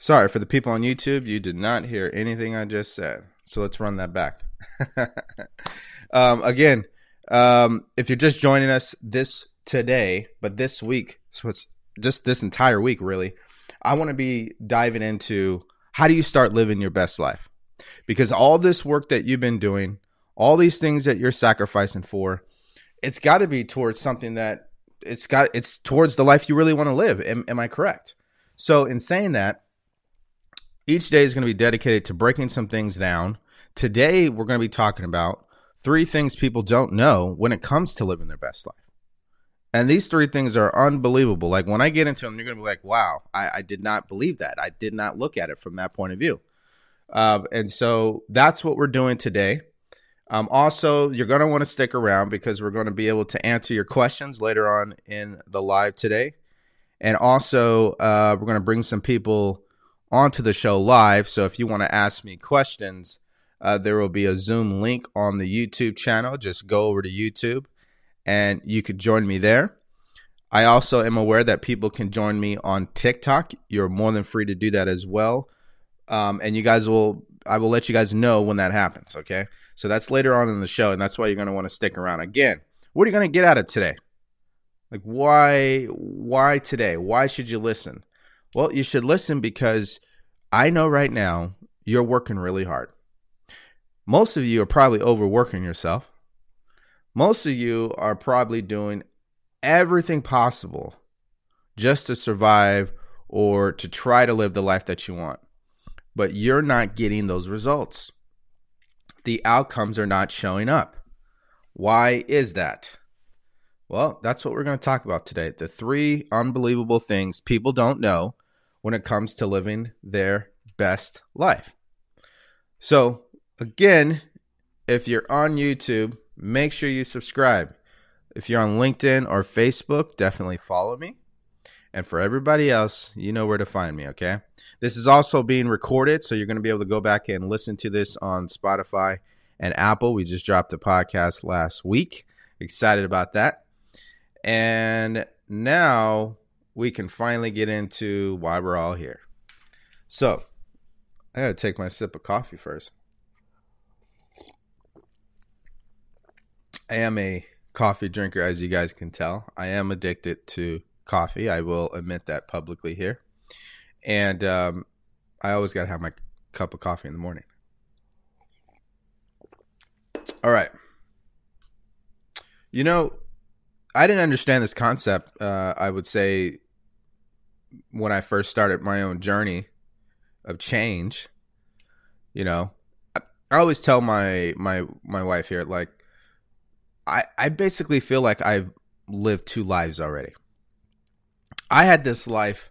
Sorry for the people on YouTube, you did not hear anything I just said. So let's run that back. um, again, um, if you're just joining us this today, but this week, so it's just this entire week, really, I want to be diving into how do you start living your best life? Because all this work that you've been doing, all these things that you're sacrificing for, it's got to be towards something that it's got it's towards the life you really want to live. Am, am I correct? So in saying that, each day is going to be dedicated to breaking some things down. Today we're going to be talking about three things people don't know when it comes to living their best life. And these three things are unbelievable. Like when I get into them, you're going to be like, wow, I, I, did not believe that. I did not look at it from that point of view. Uh, and so that's what we're doing today. Um, also, you're going to want to stick around because we're going to be able to answer your questions later on in the live today. And also, uh, we're going to bring some people onto the show live. So if you want to ask me questions, uh, there will be a Zoom link on the YouTube channel. Just go over to YouTube and you could join me there. I also am aware that people can join me on TikTok. You're more than free to do that as well. Um, and you guys will, I will let you guys know when that happens. Okay. So that's later on in the show, and that's why you're going to want to stick around. Again, what are you going to get out of today? Like why why today? Why should you listen? Well, you should listen because I know right now you're working really hard. Most of you are probably overworking yourself. Most of you are probably doing everything possible just to survive or to try to live the life that you want. But you're not getting those results the outcomes are not showing up. Why is that? Well, that's what we're going to talk about today. The three unbelievable things people don't know when it comes to living their best life. So, again, if you're on YouTube, make sure you subscribe. If you're on LinkedIn or Facebook, definitely follow me. And for everybody else, you know where to find me, okay? This is also being recorded, so you're going to be able to go back and listen to this on Spotify and Apple. We just dropped the podcast last week. Excited about that. And now we can finally get into why we're all here. So, I got to take my sip of coffee first. I am a coffee drinker, as you guys can tell. I am addicted to coffee. I will admit that publicly here. And um, I always got to have my cup of coffee in the morning. All right. You know, I didn't understand this concept. Uh, I would say when I first started my own journey of change. You know, I, I always tell my my my wife here like I I basically feel like I've lived two lives already. I had this life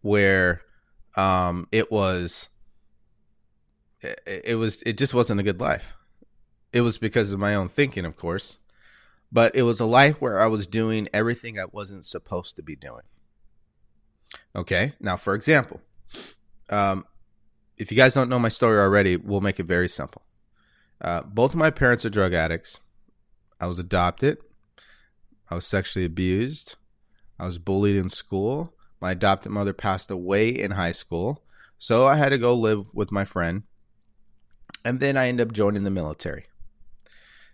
where um, it was it, it was it just wasn't a good life. It was because of my own thinking, of course, but it was a life where I was doing everything I wasn't supposed to be doing. Okay, now for example, um, if you guys don't know my story already, we'll make it very simple. Uh, both of my parents are drug addicts. I was adopted. I was sexually abused. I was bullied in school. My adopted mother passed away in high school. So I had to go live with my friend. And then I ended up joining the military.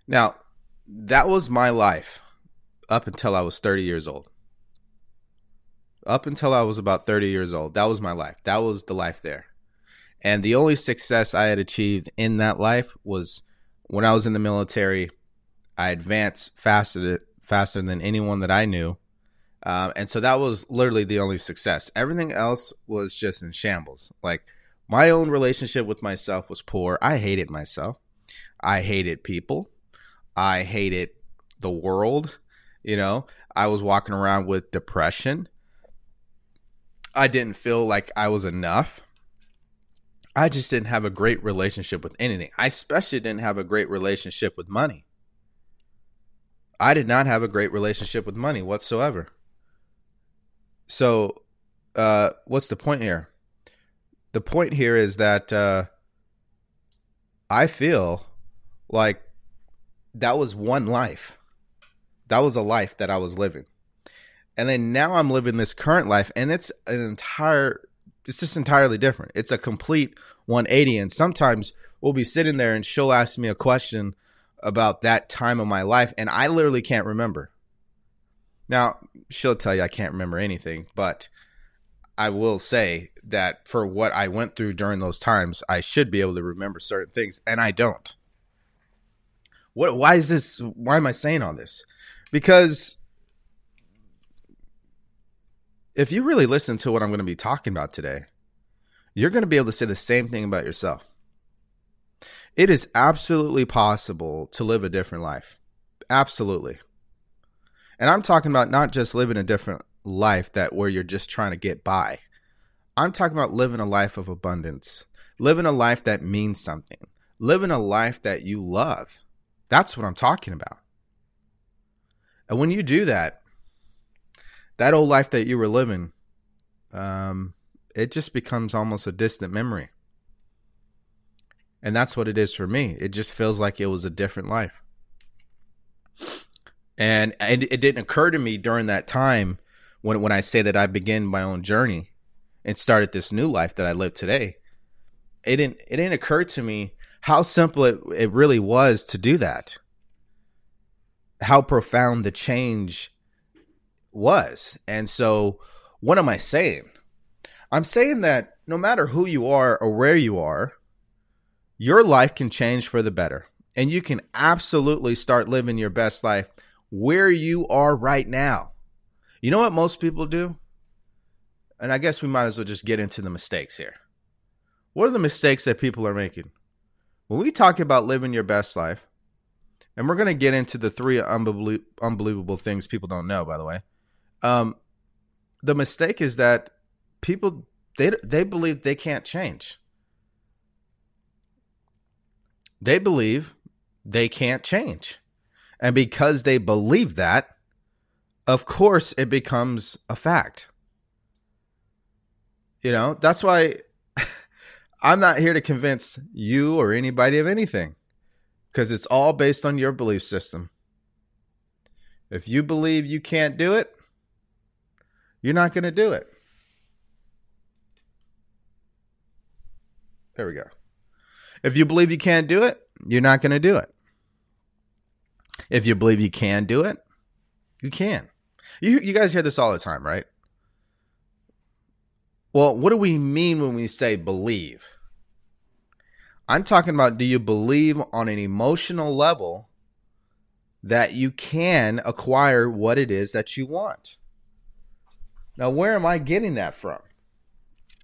Now, that was my life up until I was 30 years old. Up until I was about 30 years old, that was my life. That was the life there. And the only success I had achieved in that life was when I was in the military, I advanced faster faster than anyone that I knew um, and so that was literally the only success. Everything else was just in shambles. Like my own relationship with myself was poor. I hated myself. I hated people. I hated the world. You know, I was walking around with depression. I didn't feel like I was enough. I just didn't have a great relationship with anything. I especially didn't have a great relationship with money. I did not have a great relationship with money whatsoever. So, uh, what's the point here? The point here is that uh, I feel like that was one life. That was a life that I was living. And then now I'm living this current life, and it's an entire It's just entirely different. It's a complete 180. And sometimes we'll be sitting there and she'll ask me a question about that time of my life, and I literally can't remember. Now, she'll tell you I can't remember anything, but I will say that for what I went through during those times, I should be able to remember certain things, and I don't. What? Why is this? Why am I saying all this? Because if you really listen to what I'm going to be talking about today, you're going to be able to say the same thing about yourself. It is absolutely possible to live a different life. Absolutely. And I'm talking about not just living a different life that where you're just trying to get by. I'm talking about living a life of abundance, living a life that means something, living a life that you love. That's what I'm talking about. And when you do that, that old life that you were living, um, it just becomes almost a distant memory. And that's what it is for me. It just feels like it was a different life. And it didn't occur to me during that time when when I say that I began my own journey and started this new life that I live today. It didn't it didn't occur to me how simple it, it really was to do that. How profound the change was. And so what am I saying? I'm saying that no matter who you are or where you are, your life can change for the better. And you can absolutely start living your best life where you are right now. You know what most people do? And I guess we might as well just get into the mistakes here. What are the mistakes that people are making? When we talk about living your best life, and we're going to get into the three unbelievable things people don't know, by the way. Um, the mistake is that people they they believe they can't change. They believe they can't change. And because they believe that, of course it becomes a fact. You know, that's why I'm not here to convince you or anybody of anything because it's all based on your belief system. If you believe you can't do it, you're not going to do it. There we go. If you believe you can't do it, you're not going to do it. If you believe you can do it, you can. You you guys hear this all the time, right? Well, what do we mean when we say believe? I'm talking about do you believe on an emotional level that you can acquire what it is that you want? Now, where am I getting that from?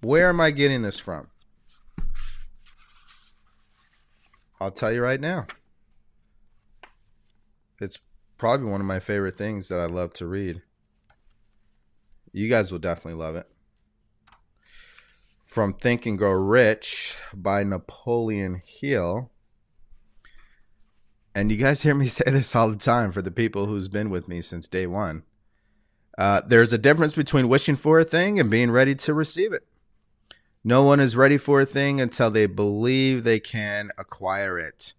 Where am I getting this from? I'll tell you right now. It's probably one of my favorite things that I love to read. You guys will definitely love it. From Think and Grow Rich by Napoleon Hill. And you guys hear me say this all the time for the people who's been with me since day one. Uh, there's a difference between wishing for a thing and being ready to receive it. No one is ready for a thing until they believe they can acquire it.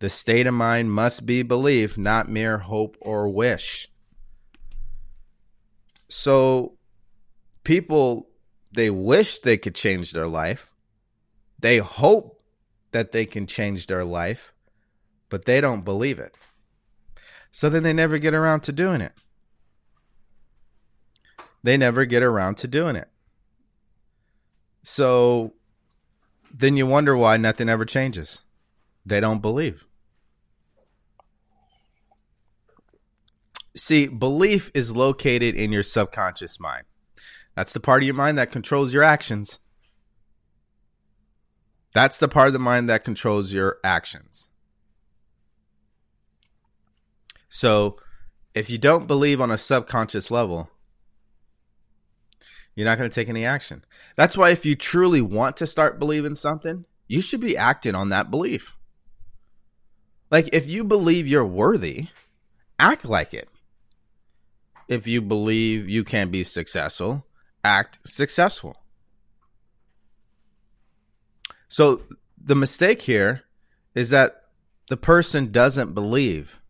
The state of mind must be belief, not mere hope or wish. So, people, they wish they could change their life. They hope that they can change their life, but they don't believe it. So then they never get around to doing it. They never get around to doing it. So then you wonder why nothing ever changes. They don't believe. See, belief is located in your subconscious mind. That's the part of your mind that controls your actions. That's the part of the mind that controls your actions. So, if you don't believe on a subconscious level, you're not going to take any action. That's why if you truly want to start believing something, you should be acting on that belief. Like if you believe you're worthy, act like it. If you believe you can be successful, act successful. So the mistake here is that the person doesn't believe.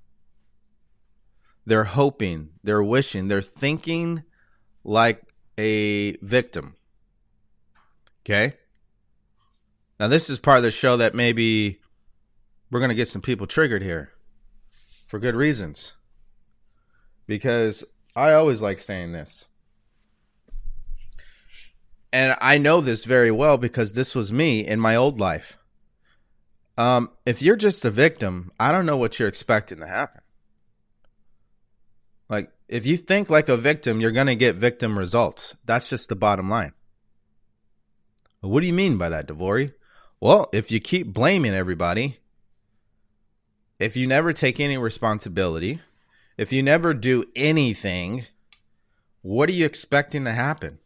They're hoping, they're wishing, they're thinking like a victim. Okay. Now, this is part of the show that maybe we're going to get some people triggered here for good reasons. Because I always like saying this. And I know this very well because this was me in my old life. Um, if you're just a victim, I don't know what you're expecting to happen. Like, if you think like a victim, you're going to get victim results. That's just the bottom line. What do you mean by that, DeVory? Well, if you keep blaming everybody, if you never take any responsibility, if you never do anything, what are you expecting to happen?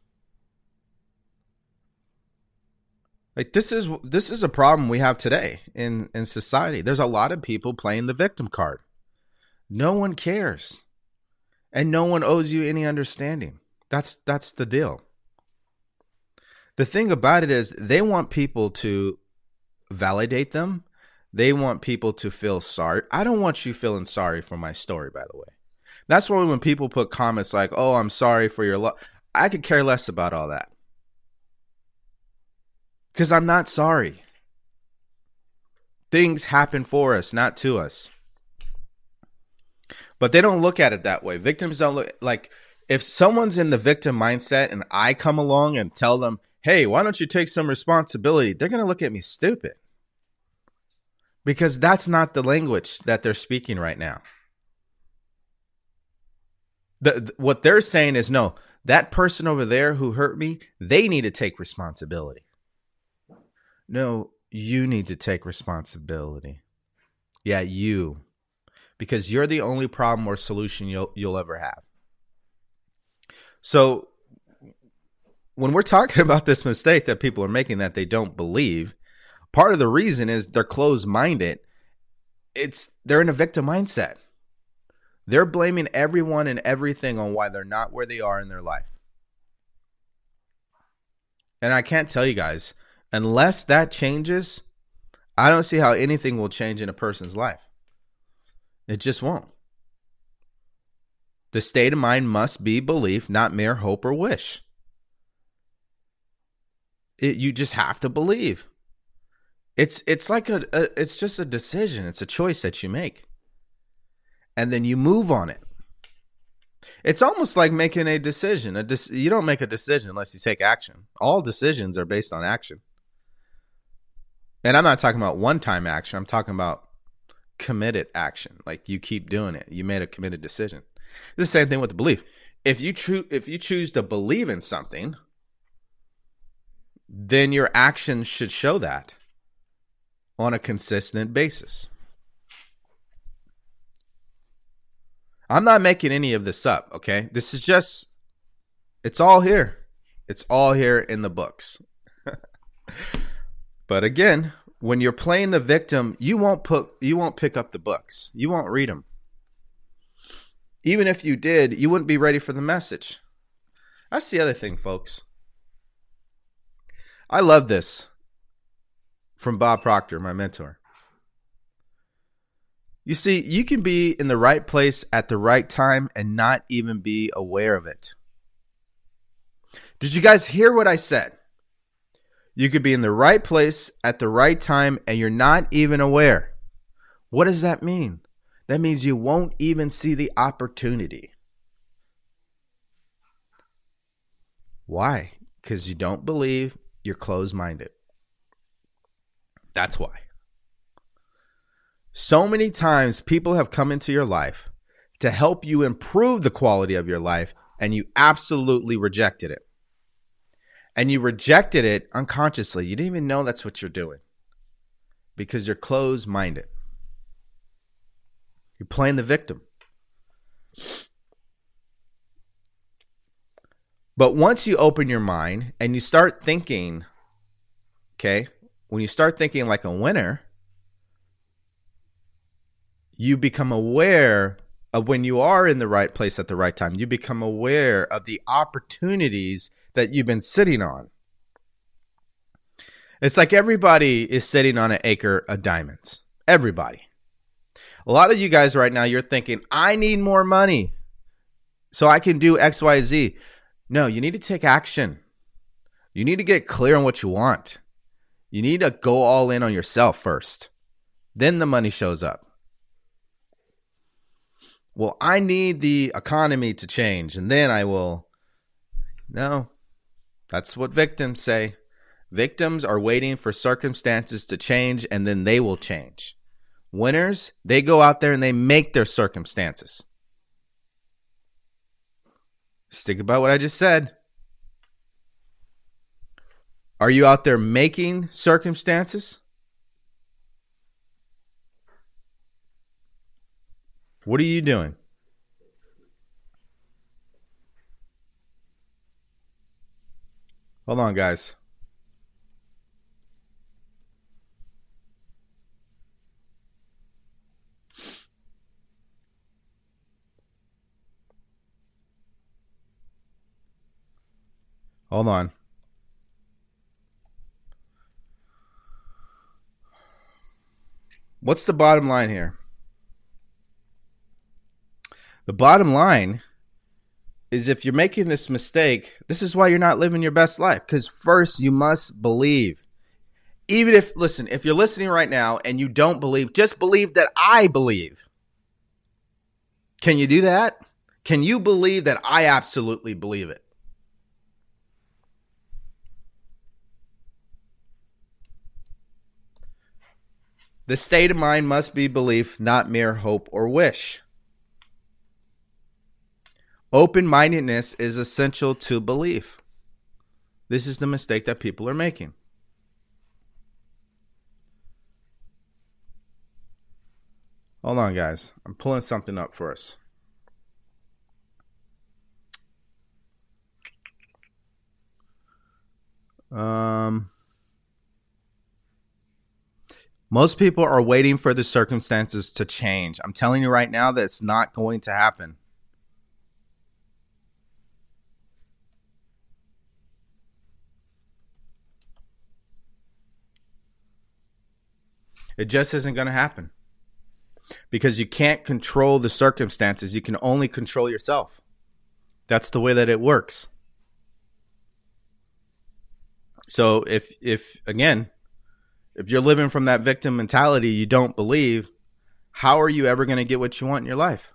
Like this is this is a problem we have today in in society. There's a lot of people playing the victim card. No one cares. And no one owes you any understanding. That's that's the deal. The thing about it is they want people to validate them. They want people to feel sorry. I don't want you feeling sorry for my story, by the way. That's why when people put comments like, "Oh, I'm sorry for your loss," I could care less about all that because I'm not sorry. Things happen for us, not to us. But they don't look at it that way. Victims don't look like if someone's in the victim mindset and I come along and tell them, hey, why don't you take some responsibility? They're going to look at me stupid because that's not the language that they're speaking right now. The, what they're saying is no, that person over there who hurt me, they need to take responsibility. No, you need to take responsibility. Yeah, you. Because you're the only problem or solution you'll you'll ever have. So when we're talking about this mistake that people are making that they don't believe, part of the reason is they're closed-minded. It's they're in a victim mindset. They're blaming everyone and everything on why they're not where they are in their life. And I can't tell you guys, unless that changes, I don't see how anything will change in a person's life. It just won't. The state of mind must be belief, not mere hope or wish. It, you just have to believe. It's it's like a, a it's just a decision. It's a choice that you make, and then you move on it. It's almost like making a decision. A de- you don't make a decision unless you take action. All decisions are based on action. And I'm not talking about one time action. I'm talking about committed action. Like you keep doing it. You made a committed decision. It's the same thing with the belief. If you if you choose to believe in something, then your actions should show that on a consistent basis. I'm not making any of this up, okay? This is just it's all here. It's all here in the books. but again, when you're playing the victim, you won't put you won't pick up the books. You won't read them. Even if you did, you wouldn't be ready for the message. That's the other thing, folks. I love this from Bob Proctor, my mentor. You see, you can be in the right place at the right time and not even be aware of it. Did you guys hear what I said? You could be in the right place at the right time and you're not even aware. What does that mean? That means you won't even see the opportunity. Why? Because you don't believe you're closed minded. That's why. So many times people have come into your life to help you improve the quality of your life, and you absolutely rejected it. And you rejected it unconsciously. You didn't even know that's what you're doing because you're closed minded. You're playing the victim. But once you open your mind and you start thinking, okay, when you start thinking like a winner, you become aware of when you are in the right place at the right time. You become aware of the opportunities that you've been sitting on. It's like everybody is sitting on an acre of diamonds. Everybody. A lot of you guys right now, you're thinking, I need more money so I can do XYZ. No, you need to take action. You need to get clear on what you want. You need to go all in on yourself first. Then the money shows up. Well, I need the economy to change and then I will. No, that's what victims say. Victims are waiting for circumstances to change and then they will change. Winners, they go out there and they make their circumstances. Stick about what I just said. Are you out there making circumstances? What are you doing? Hold on, guys. Hold on. What's the bottom line here? The bottom line is if you're making this mistake, this is why you're not living your best life. Because first, you must believe. Even if, listen, if you're listening right now and you don't believe, just believe that I believe. Can you do that? Can you believe that I absolutely believe it? The state of mind must be belief, not mere hope or wish. Open mindedness is essential to belief. This is the mistake that people are making. Hold on, guys. I'm pulling something up for us. Um, most people are waiting for the circumstances to change. I'm telling you right now that it's not going to happen. It just isn't going to happen. Because you can't control the circumstances, you can only control yourself. That's the way that it works. So if if again, if you're living from that victim mentality, you don't believe, how are you ever going to get what you want in your life?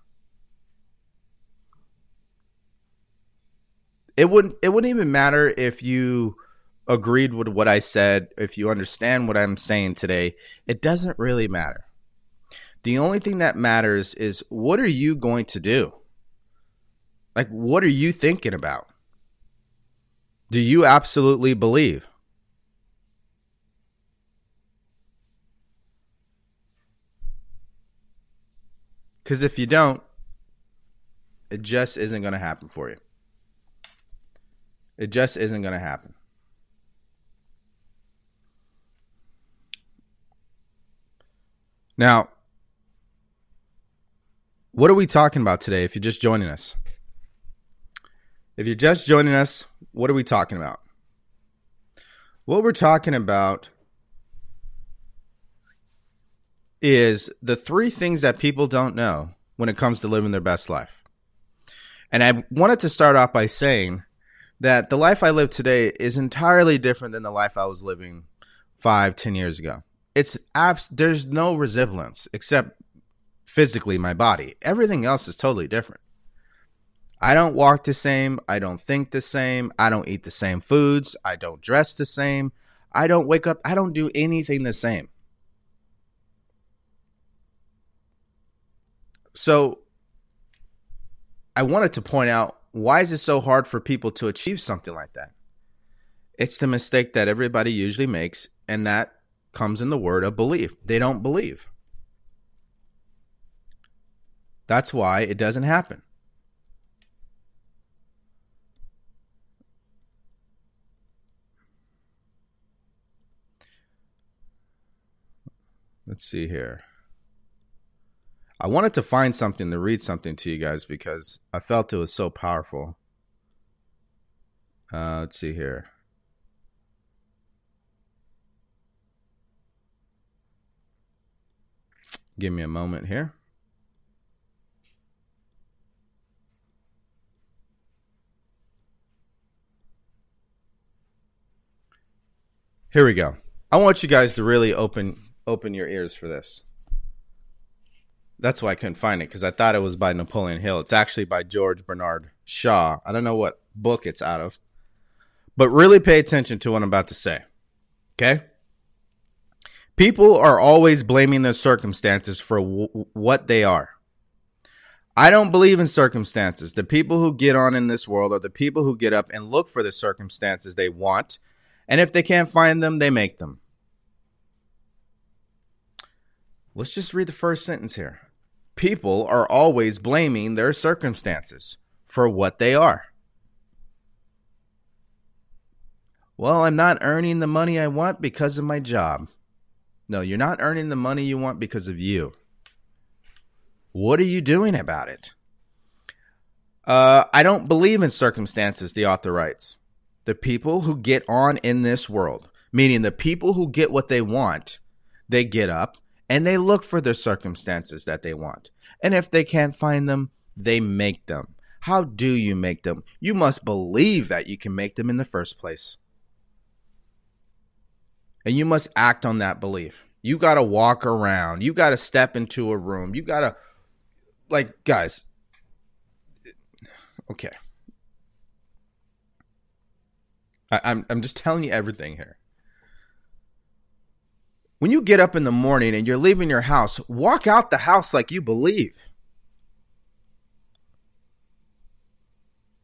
It wouldn't it wouldn't even matter if you agreed with what I said, if you understand what I'm saying today. It doesn't really matter. The only thing that matters is what are you going to do? Like what are you thinking about? Do you absolutely believe? Because if you don't, it just isn't going to happen for you. It just isn't going to happen. Now, what are we talking about today if you're just joining us? If you're just joining us, what are we talking about? What we're talking about is the three things that people don't know when it comes to living their best life. And I wanted to start off by saying that the life I live today is entirely different than the life I was living five, ten years ago. It's abs- there's no resemblance except physically my body. Everything else is totally different. I don't walk the same. I don't think the same. I don't eat the same foods. I don't dress the same. I don't wake up. I don't do anything the same. So I wanted to point out why is it so hard for people to achieve something like that? It's the mistake that everybody usually makes, and that comes in the word of belief. They don't believe. That's why it doesn't happen. Let's see here. I wanted to find something to read something to you guys because I felt it was so powerful. Uh, let's see here. Give me a moment here. Here we go. I want you guys to really open open your ears for this. That's why I couldn't find it because I thought it was by Napoleon Hill. It's actually by George Bernard Shaw. I don't know what book it's out of, but really pay attention to what I'm about to say. Okay? People are always blaming their circumstances for w- what they are. I don't believe in circumstances. The people who get on in this world are the people who get up and look for the circumstances they want. And if they can't find them, they make them. Let's just read the first sentence here. People are always blaming their circumstances for what they are. Well, I'm not earning the money I want because of my job. No, you're not earning the money you want because of you. What are you doing about it? Uh, I don't believe in circumstances, the author writes. The people who get on in this world, meaning the people who get what they want, they get up and they look for the circumstances that they want. And if they can't find them, they make them. How do you make them? You must believe that you can make them in the first place. And you must act on that belief. You got to walk around. You got to step into a room. You got to, like, guys, okay. I, I'm, I'm just telling you everything here. When you get up in the morning and you're leaving your house, walk out the house like you believe.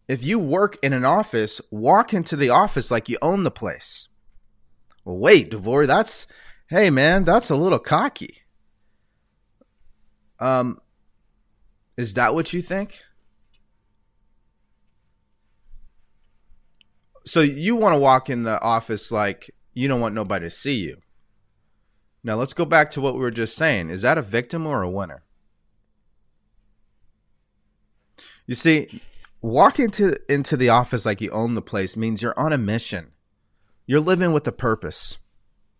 If you work in an office, walk into the office like you own the place. Wait, DeVory, that's hey man, that's a little cocky. Um is that what you think? So you want to walk in the office like you don't want nobody to see you. Now let's go back to what we were just saying. Is that a victim or a winner? You see, walking into into the office like you own the place means you're on a mission. You're living with a purpose.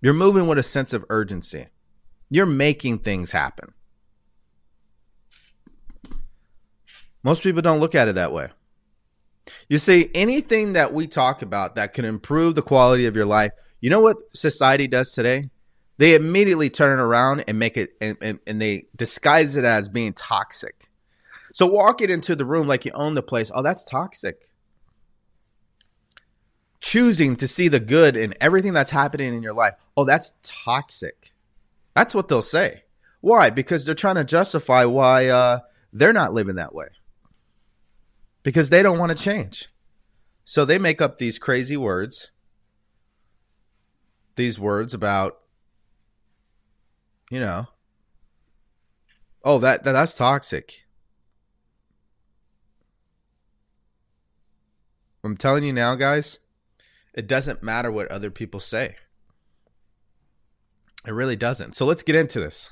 You're moving with a sense of urgency. You're making things happen. Most people don't look at it that way. You see, anything that we talk about that can improve the quality of your life, you know what society does today? they immediately turn it around and make it and, and, and, they disguise it as being toxic so walking into the room like you own the place oh that's toxic choosing to see the good in everything that's happening in your life oh that's toxic. That's what they'll say. Why? Because they're trying to justify why uh, they're not living that way. Because they don't want to change. So they make up these crazy words. These words about you know. Oh, that, that that's toxic. I'm telling you now, guys, it doesn't matter what other people say. It really doesn't. So let's get into this.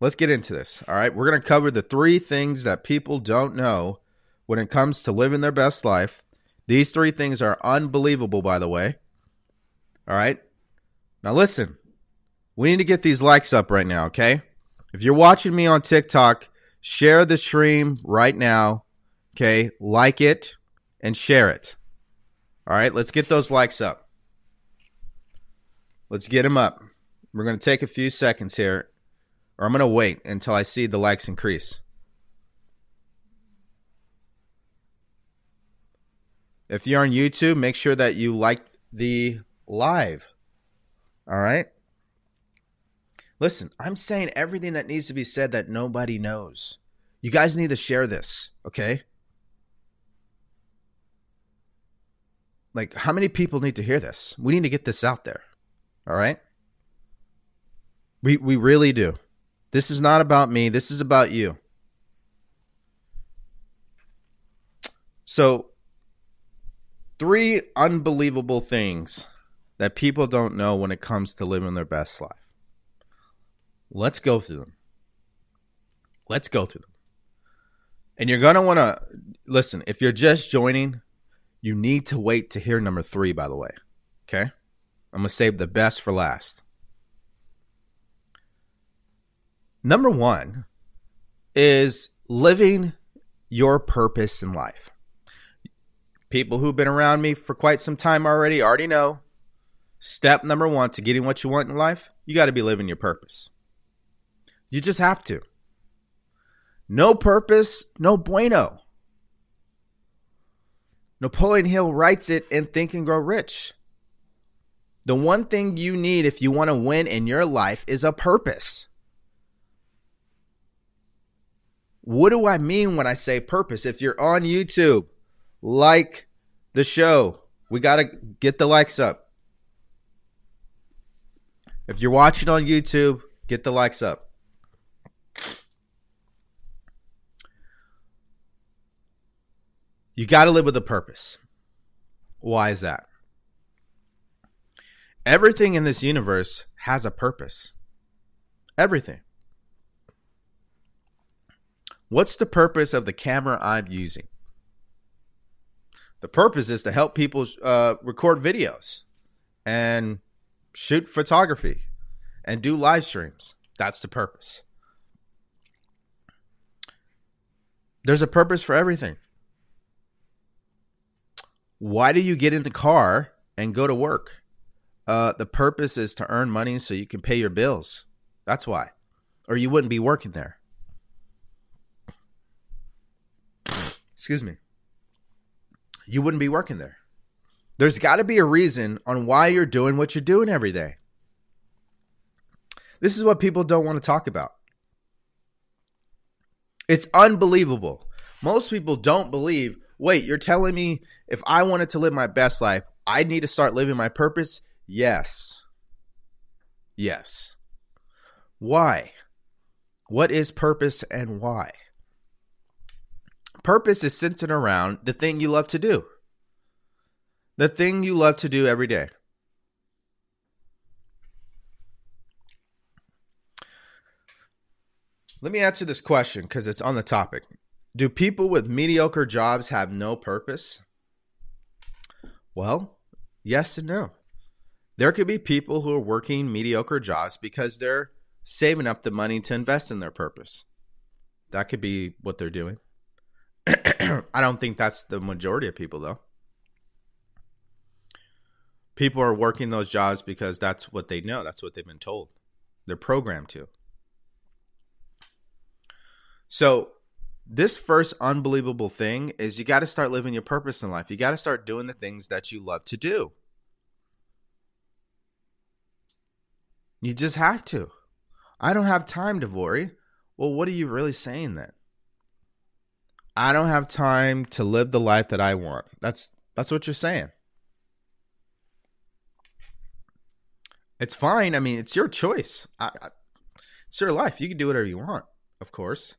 Let's get into this. All right. We're going to cover the three things that people don't know when it comes to living their best life. These three things are unbelievable, by the way. All right. Now, listen, we need to get these likes up right now, okay? If you're watching me on TikTok, share the stream right now, okay? Like it and share it. All right, let's get those likes up. Let's get them up. We're going to take a few seconds here, or I'm going to wait until I see the likes increase. If you're on YouTube, make sure that you like the live. All right. Listen, I'm saying everything that needs to be said that nobody knows. You guys need to share this, okay? Like, how many people need to hear this? We need to get this out there. All right? We we really do. This is not about me. This is about you. So, three unbelievable things that people don't know when it comes to living their best life. Let's go through them. Let's go through them. And you're going to want to listen, if you're just joining, you need to wait to hear number three, by the way. Okay? I'm going to save the best for last. Number one is living your purpose in life. People who've been around me for quite some time already already know step number one to getting what you want in life, you got to be living your purpose. You just have to. No purpose, no bueno. Napoleon Hill writes it in Think and Grow Rich. The one thing you need if you want to win in your life is a purpose. What do I mean when I say purpose? If you're on YouTube, like the show. We got to get the likes up. If you're watching on YouTube, get the likes up. You got to live with a purpose. Why is that? Everything in this universe has a purpose. Everything. What's the purpose of the camera I'm using? The purpose is to help people uh, record videos and shoot photography and do live streams. That's the purpose. There's a purpose for everything. Why do you get in the car and go to work? Uh, the purpose is to earn money so you can pay your bills. That's why. Or you wouldn't be working there. Excuse me. You wouldn't be working there. There's got to be a reason on why you're doing what you're doing every day. This is what people don't want to talk about. It's unbelievable. Most people don't believe wait, you're telling me if I wanted to live my best life, I need to start living my purpose? Yes. Yes. Why? What is purpose and why? Purpose is centered around the thing you love to do, the thing you love to do every day. Let me answer this question because it's on the topic. Do people with mediocre jobs have no purpose? Well, yes and no. There could be people who are working mediocre jobs because they're saving up the money to invest in their purpose. That could be what they're doing. I don't think that's the majority of people, though. People are working those jobs because that's what they know, that's what they've been told. They're programmed to. So, this first unbelievable thing is you got to start living your purpose in life. You got to start doing the things that you love to do. You just have to. I don't have time to worry. Well, what are you really saying then? I don't have time to live the life that I want. That's that's what you're saying. It's fine. I mean, it's your choice. I, I, it's your life. You can do whatever you want, of course.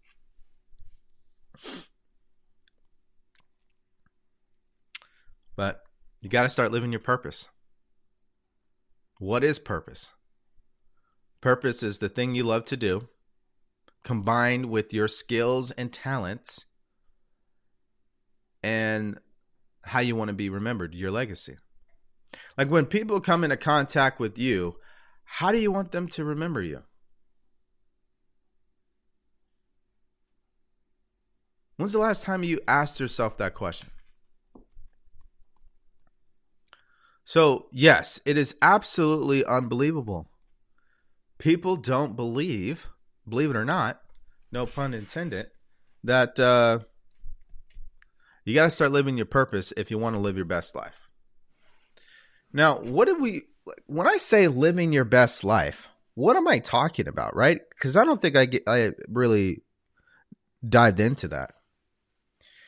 But you got to start living your purpose. What is purpose? Purpose is the thing you love to do, combined with your skills and talents and how you want to be remembered, your legacy. Like when people come into contact with you, how do you want them to remember you? When's the last time you asked yourself that question? So, yes, it is absolutely unbelievable. People don't believe, believe it or not, no pun intended, that uh, you got to start living your purpose if you want to live your best life. Now, what did we, when I say living your best life, what am I talking about, right? Because I don't think I get, I really dived into that.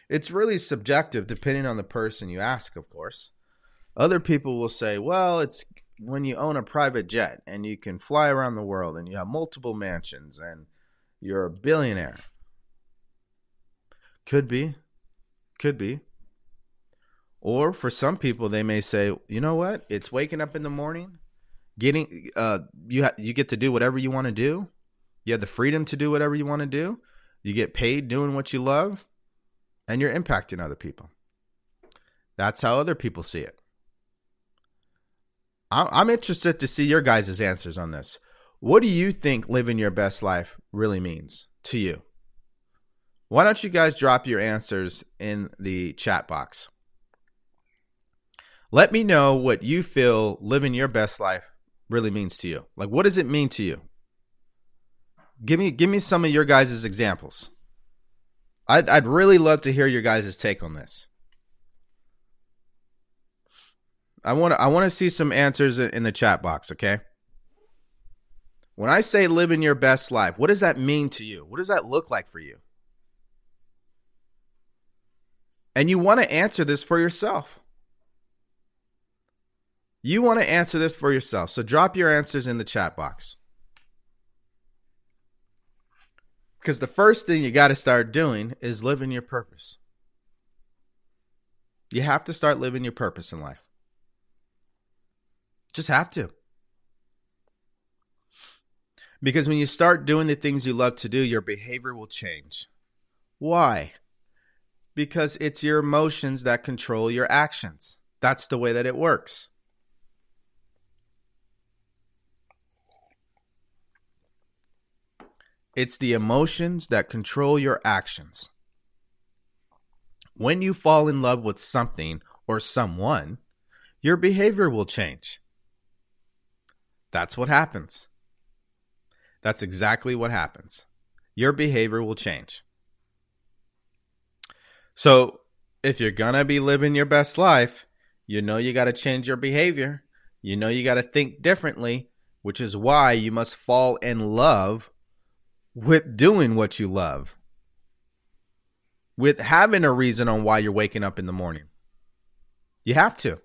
It's really subjective depending on the person you ask, of course. Other people will say, well, it's when you own a private jet and you can fly around the world and you have multiple mansions and you're a billionaire. Could be. Could be. Or for some people, they may say, you know what? It's waking up in the morning, getting uh, you ha- you get to do whatever you want to do. You have the freedom to do whatever you want to do. You get paid doing what you love and you're impacting other people. That's how other people see it. I'm interested to see your guys' answers on this. What do you think living your best life really means to you? Why don't you guys drop your answers in the chat box? Let me know what you feel living your best life really means to you. Like, what does it mean to you? Give me give me some of your guys' examples. I'd I'd really love to hear your guys' take on this. I want I want to see some answers in the chat box, okay? When I say living your best life, what does that mean to you? What does that look like for you? And you want to answer this for yourself. You want to answer this for yourself. So drop your answers in the chat box. Because the first thing you got to start doing is living your purpose. You have to start living your purpose in life. Just have to. Because when you start doing the things you love to do, your behavior will change. Why? Because it's your emotions that control your actions. That's the way that it works. It's the emotions that control your actions. When you fall in love with something or someone, your behavior will change. That's what happens. That's exactly what happens. Your behavior will change. So, if you're going to be living your best life, you know you got to change your behavior. You know you got to think differently, which is why you must fall in love with doing what you love, with having a reason on why you're waking up in the morning. You have to.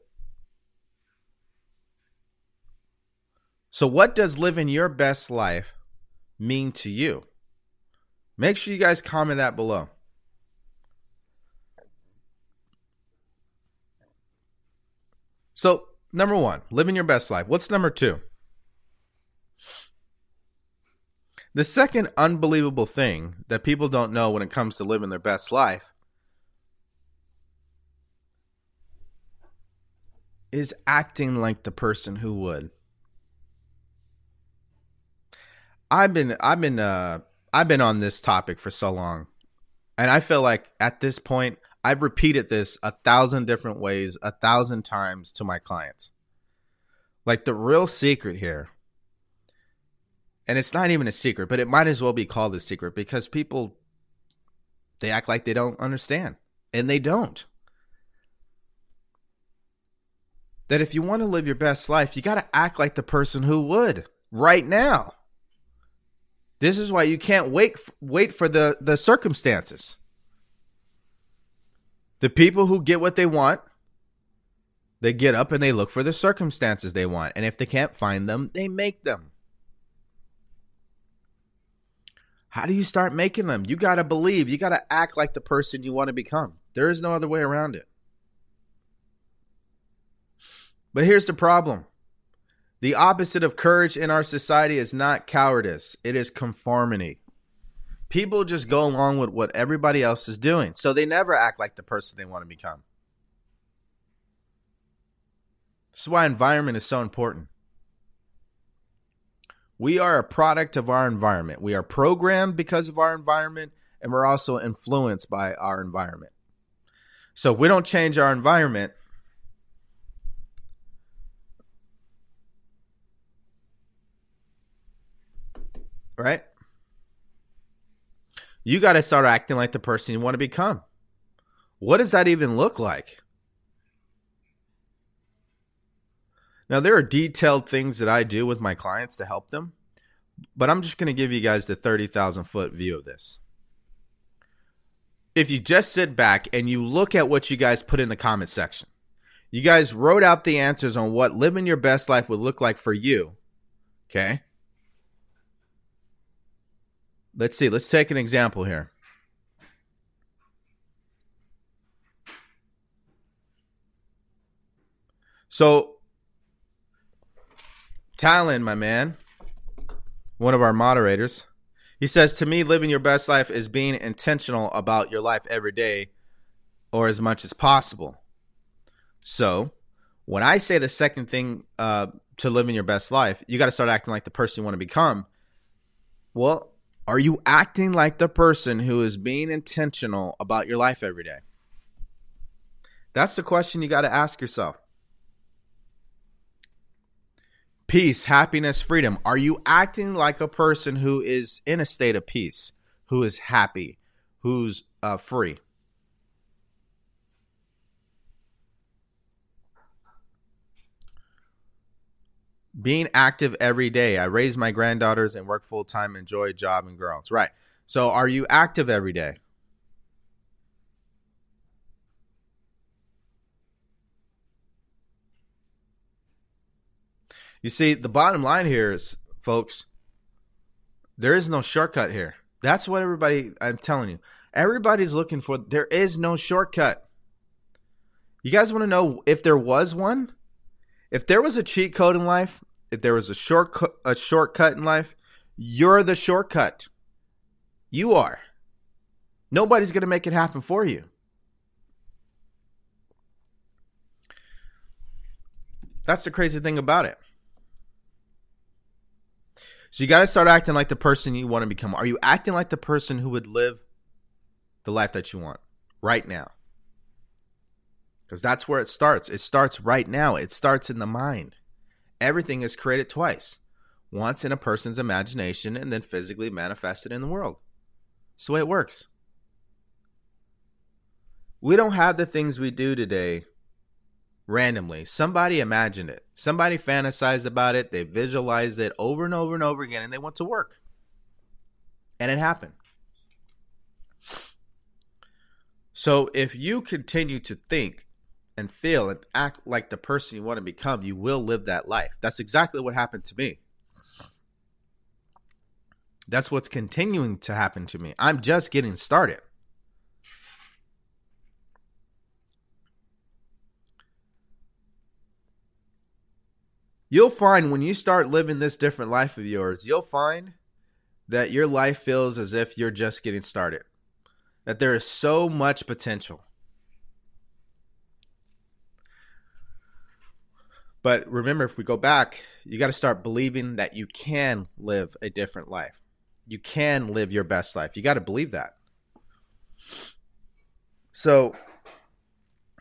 So, what does living your best life mean to you? Make sure you guys comment that below. So, number one, living your best life. What's number two? The second unbelievable thing that people don't know when it comes to living their best life is acting like the person who would. I've been I've been uh I've been on this topic for so long. And I feel like at this point I've repeated this a thousand different ways, a thousand times to my clients. Like the real secret here, and it's not even a secret, but it might as well be called a secret because people they act like they don't understand, and they don't. That if you want to live your best life, you got to act like the person who would right now. This is why you can't wait wait for the the circumstances. The people who get what they want, they get up and they look for the circumstances they want, and if they can't find them, they make them. How do you start making them? You got to believe, you got to act like the person you want to become. There is no other way around it. But here's the problem the opposite of courage in our society is not cowardice, it is conformity. People just go along with what everybody else is doing, so they never act like the person they want to become. This is why environment is so important. We are a product of our environment. We are programmed because of our environment, and we're also influenced by our environment. So if we don't change our environment, right? You got to start acting like the person you want to become. What does that even look like? Now, there are detailed things that I do with my clients to help them, but I'm just going to give you guys the 30,000 foot view of this. If you just sit back and you look at what you guys put in the comment section, you guys wrote out the answers on what living your best life would look like for you. Okay. Let's see. Let's take an example here. So, Talon, my man, one of our moderators, he says to me, living your best life is being intentional about your life every day or as much as possible. So, when I say the second thing uh, to living your best life, you got to start acting like the person you want to become. Well, are you acting like the person who is being intentional about your life every day? That's the question you got to ask yourself. Peace, happiness, freedom. Are you acting like a person who is in a state of peace, who is happy, who's uh, free? Being active every day. I raise my granddaughters and work full time, enjoy job and girls. Right. So, are you active every day? You see, the bottom line here is, folks, there is no shortcut here. That's what everybody, I'm telling you, everybody's looking for. There is no shortcut. You guys want to know if there was one? If there was a cheat code in life, if there was a shortcut, a shortcut in life, you're the shortcut. You are. Nobody's going to make it happen for you. That's the crazy thing about it. So you got to start acting like the person you want to become. Are you acting like the person who would live the life that you want right now? Because that's where it starts. It starts right now. It starts in the mind. Everything is created twice once in a person's imagination and then physically manifested in the world. That's the way it works. We don't have the things we do today randomly. Somebody imagined it. Somebody fantasized about it. They visualized it over and over and over again, and they went to work. And it happened. So if you continue to think and feel and act like the person you want to become, you will live that life. That's exactly what happened to me. That's what's continuing to happen to me. I'm just getting started. You'll find when you start living this different life of yours, you'll find that your life feels as if you're just getting started. That there is so much potential. But remember, if we go back, you got to start believing that you can live a different life. You can live your best life. You got to believe that. So,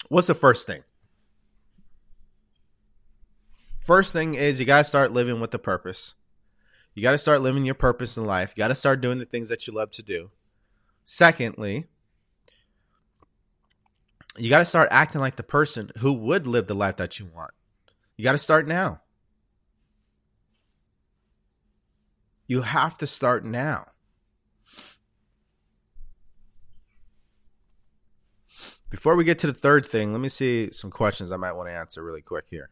what's the first thing? First thing is you got to start living with a purpose. You got to start living your purpose in life. You got to start doing the things that you love to do. Secondly, you got to start acting like the person who would live the life that you want. You got to start now. You have to start now. Before we get to the third thing, let me see some questions I might want to answer really quick here.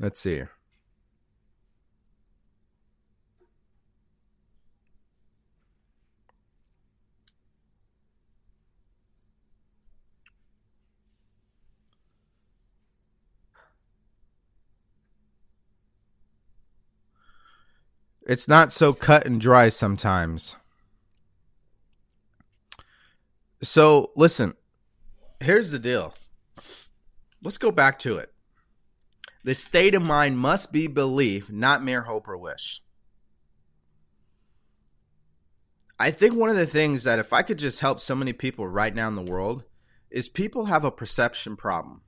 Let's see. It's not so cut and dry sometimes. So, listen, here's the deal. Let's go back to it. The state of mind must be belief, not mere hope or wish. I think one of the things that if I could just help so many people right now in the world is people have a perception problem.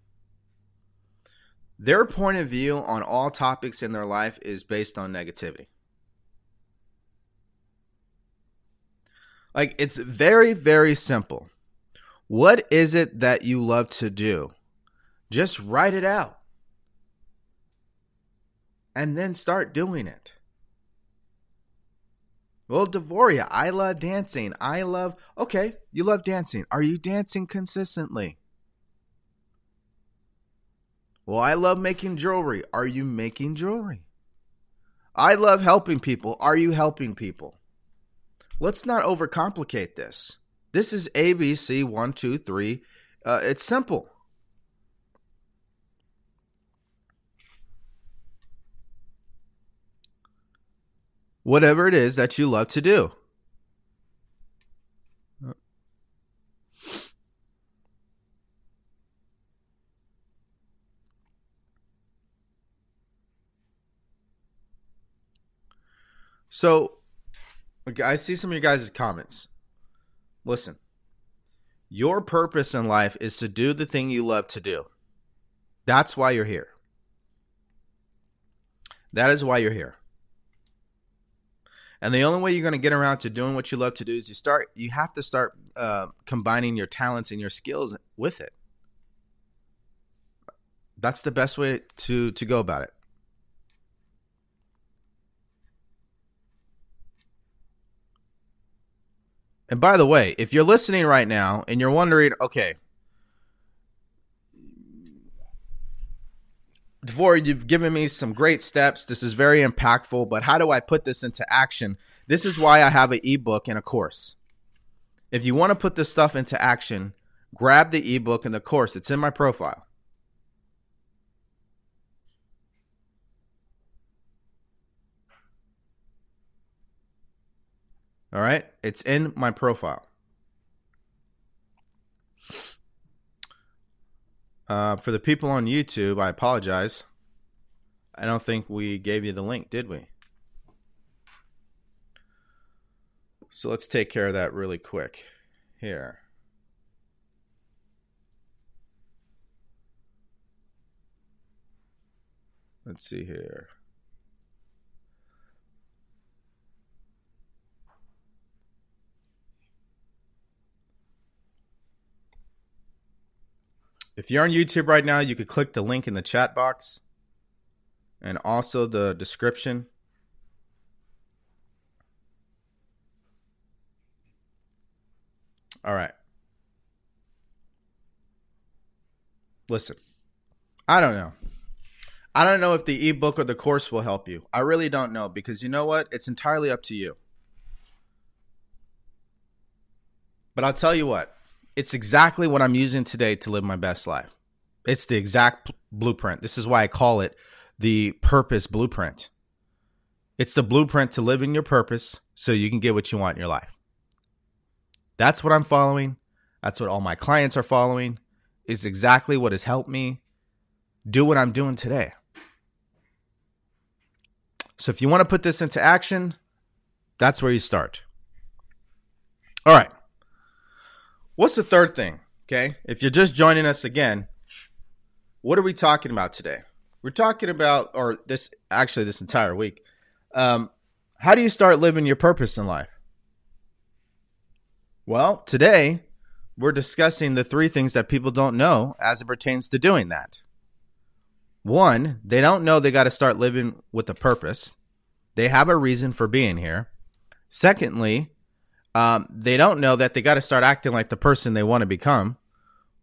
Their point of view on all topics in their life is based on negativity. Like it's very, very simple. What is it that you love to do? Just write it out and then start doing it. Well, DeVory, I love dancing. I love, okay, you love dancing. Are you dancing consistently? Well, I love making jewelry. Are you making jewelry? I love helping people. Are you helping people? Let's not overcomplicate this. This is ABC one, two, three. Uh, it's simple. Whatever it is that you love to do. So, I see some of your guys' comments. Listen, Your purpose in life is to do the thing you love to do. That's why you're here. That is why you're here. And the only way you're going to get around to doing what you love to do is you start. You have to start uh, combining your talents and your skills with it. That's the best way to to go about it. And by the way, if you're listening right now and you're wondering, okay, DeVory, you've given me some great steps. This is very impactful, but how do I put this into action? This is why I have an ebook and a course. If you want to put this stuff into action, grab the ebook and the course. It's in my profile. All right? It's in my profile. Uh, for the people on YouTube, I apologize. I don't think we gave you the link, did we? So let's take care of that really quick here. Let's see here. If you're on YouTube right now, you could click the link in the chat box and also the description. All right. Listen, I don't know. I don't know if the ebook or the course will help you. I really don't know because you know what? It's entirely up to you. But I'll tell you what, it's exactly what I'm using today to live my best life. It's the exact blueprint. This is why I call it the purpose blueprint. It's the blueprint to live in your purpose so you can get what you want in your life. That's what I'm following. That's what all my clients are following. Is exactly what has helped me do what I'm doing today. So if you want to put this into action, that's where you start. All right. What's the third thing? Okay. If you're just joining us again, what are we talking about today? We're talking about, or this actually, this entire week, um, how do you start living your purpose in life? Well, today we're discussing the three things that people don't know as it pertains to doing that. One, they don't know they got to start living with a purpose. They have a reason for being here. Secondly, um, they don't know that they got to start acting like the person they want to become,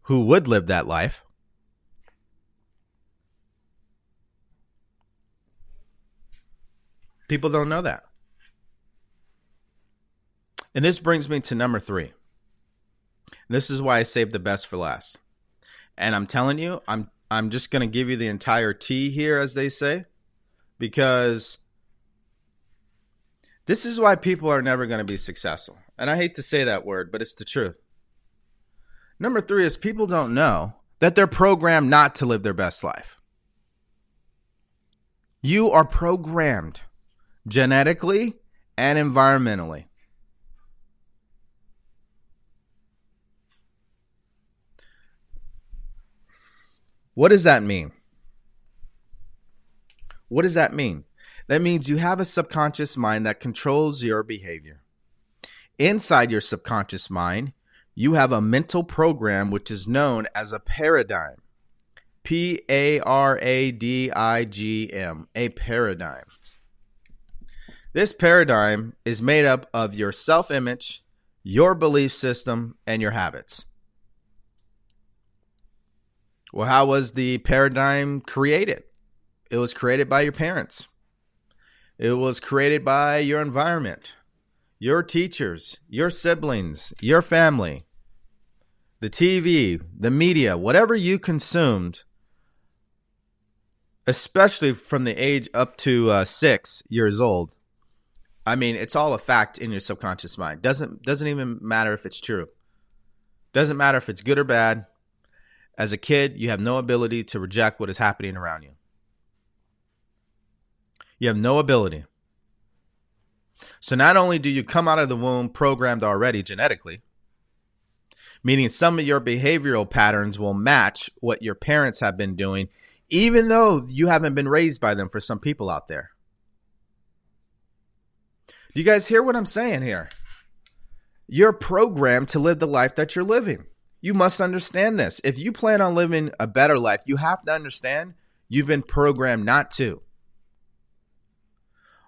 who would live that life. People don't know that. And this brings me to number three. This is why I saved the best for last. And I'm telling you, I'm I'm just gonna give you the entire tea here, as they say, because this is why people are never going to be successful. And I hate to say that word, but it's the truth. Number three is people don't know that they're programmed not to live their best life. You are programmed genetically and environmentally. What does that mean? What does that mean? That means you have a subconscious mind that controls your behavior. Inside your subconscious mind, you have a mental program which is known as a paradigm. P A R A D I G M, a paradigm. This paradigm is made up of your self image, your belief system, and your habits. Well, how was the paradigm created? It was created by your parents. It was created by your environment, your teachers, your siblings, your family, the TV, the media, whatever you consumed, especially from the age up to uh, six years old. I mean, it's all a fact in your subconscious mind. Doesn't doesn't even matter if it's true. Doesn't matter if it's good or bad. As a kid, you have no ability to reject what is happening around you. You have no ability. So not only do you come out of the womb programmed already genetically, meaning some of your behavioral patterns will match what your parents have been doing, even though you haven't been raised by them for some people out there. Do you guys hear what I'm saying here? You're programmed to live the life that you're living. You must understand this. If you plan on living a better life, you have to understand you've been programmed not to.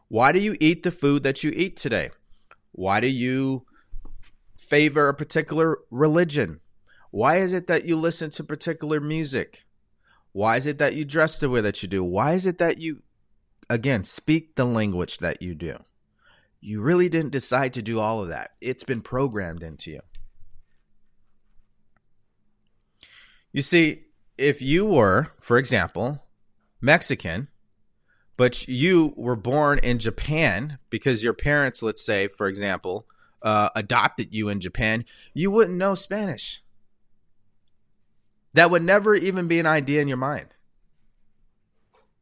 Why do you eat the food that you eat today? Why do you favor a particular religion? Why is it that you listen to particular music? Why is it that you dress the way that you do? Why is it that you, again, speak the language that you do? You really didn't decide to do all of that. It's been programmed into you. You see, if you were, for example, Mexican, but you were born in Japan because your parents, let's say, for example, uh, adopted you in Japan, you wouldn't know Spanish. That would never even be an idea in your mind.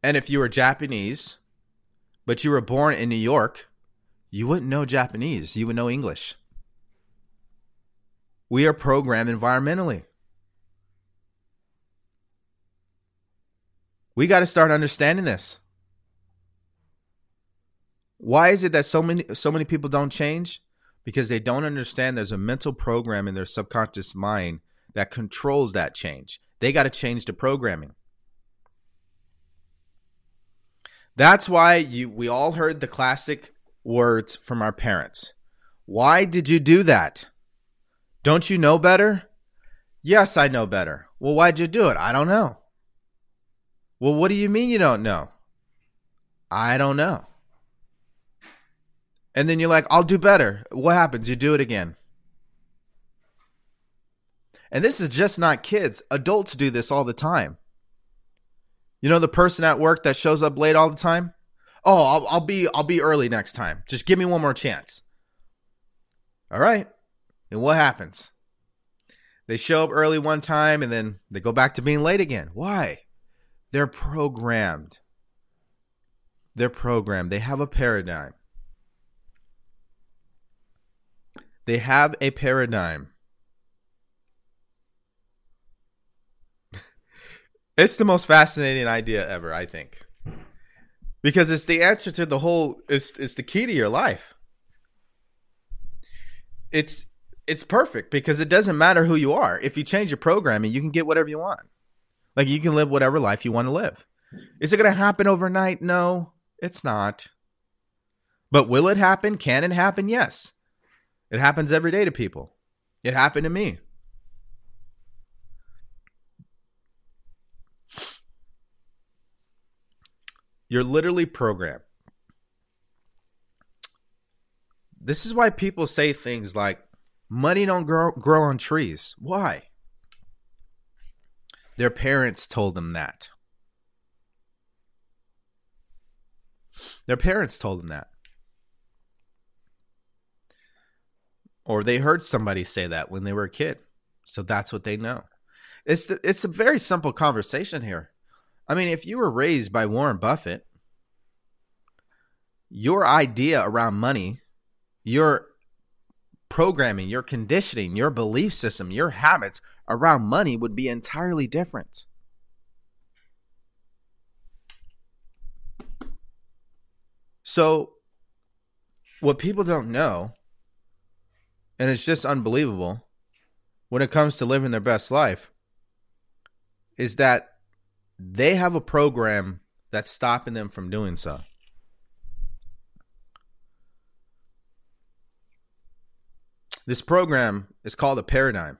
And if you were Japanese, but you were born in New York, you wouldn't know Japanese. You would know English. We are programmed environmentally. We got to start understanding this. Why is it that so many so many people don't change? Because they don't understand there's a mental program in their subconscious mind that controls that change. They got to change the programming. That's why you we all heard the classic words from our parents. Why did you do that? Don't you know better? Yes, I know better. Well, why'd you do it? I don't know. Well, what do you mean you don't know? I don't know. And then you're like, I'll do better. What happens? You do it again. And this is just not kids. Adults do this all the time. You know the person at work that shows up late all the time? Oh, I'll, I'll be I'll be early next time. Just give me one more chance. All right. And what happens? They show up early one time and then they go back to being late again. Why? They're programmed. They're programmed. They have a paradigm. They have a paradigm. it's the most fascinating idea ever, I think. Because it's the answer to the whole it's it's the key to your life. It's it's perfect because it doesn't matter who you are. If you change your programming you can get whatever you want. Like you can live whatever life you want to live. Is it going to happen overnight? No it's not. But will it happen? Can it happen? Yes it happens every day to people it happened to me You're literally programmed. This is why people say things like money don't grow, grow on trees. Why? Their parents told them that. Their parents told them that. Or they heard somebody say that when they were a kid. So that's what they know. It's the, it's a very simple conversation here. I mean, if you were raised by Warren Buffett, your idea around money, your programming, your conditioning, your belief system, your habits around money would be entirely different. So, what people don't know, and it's just unbelievable when it comes to living their best life, is that they have a program that's stopping them from doing so. This program is called a paradigm.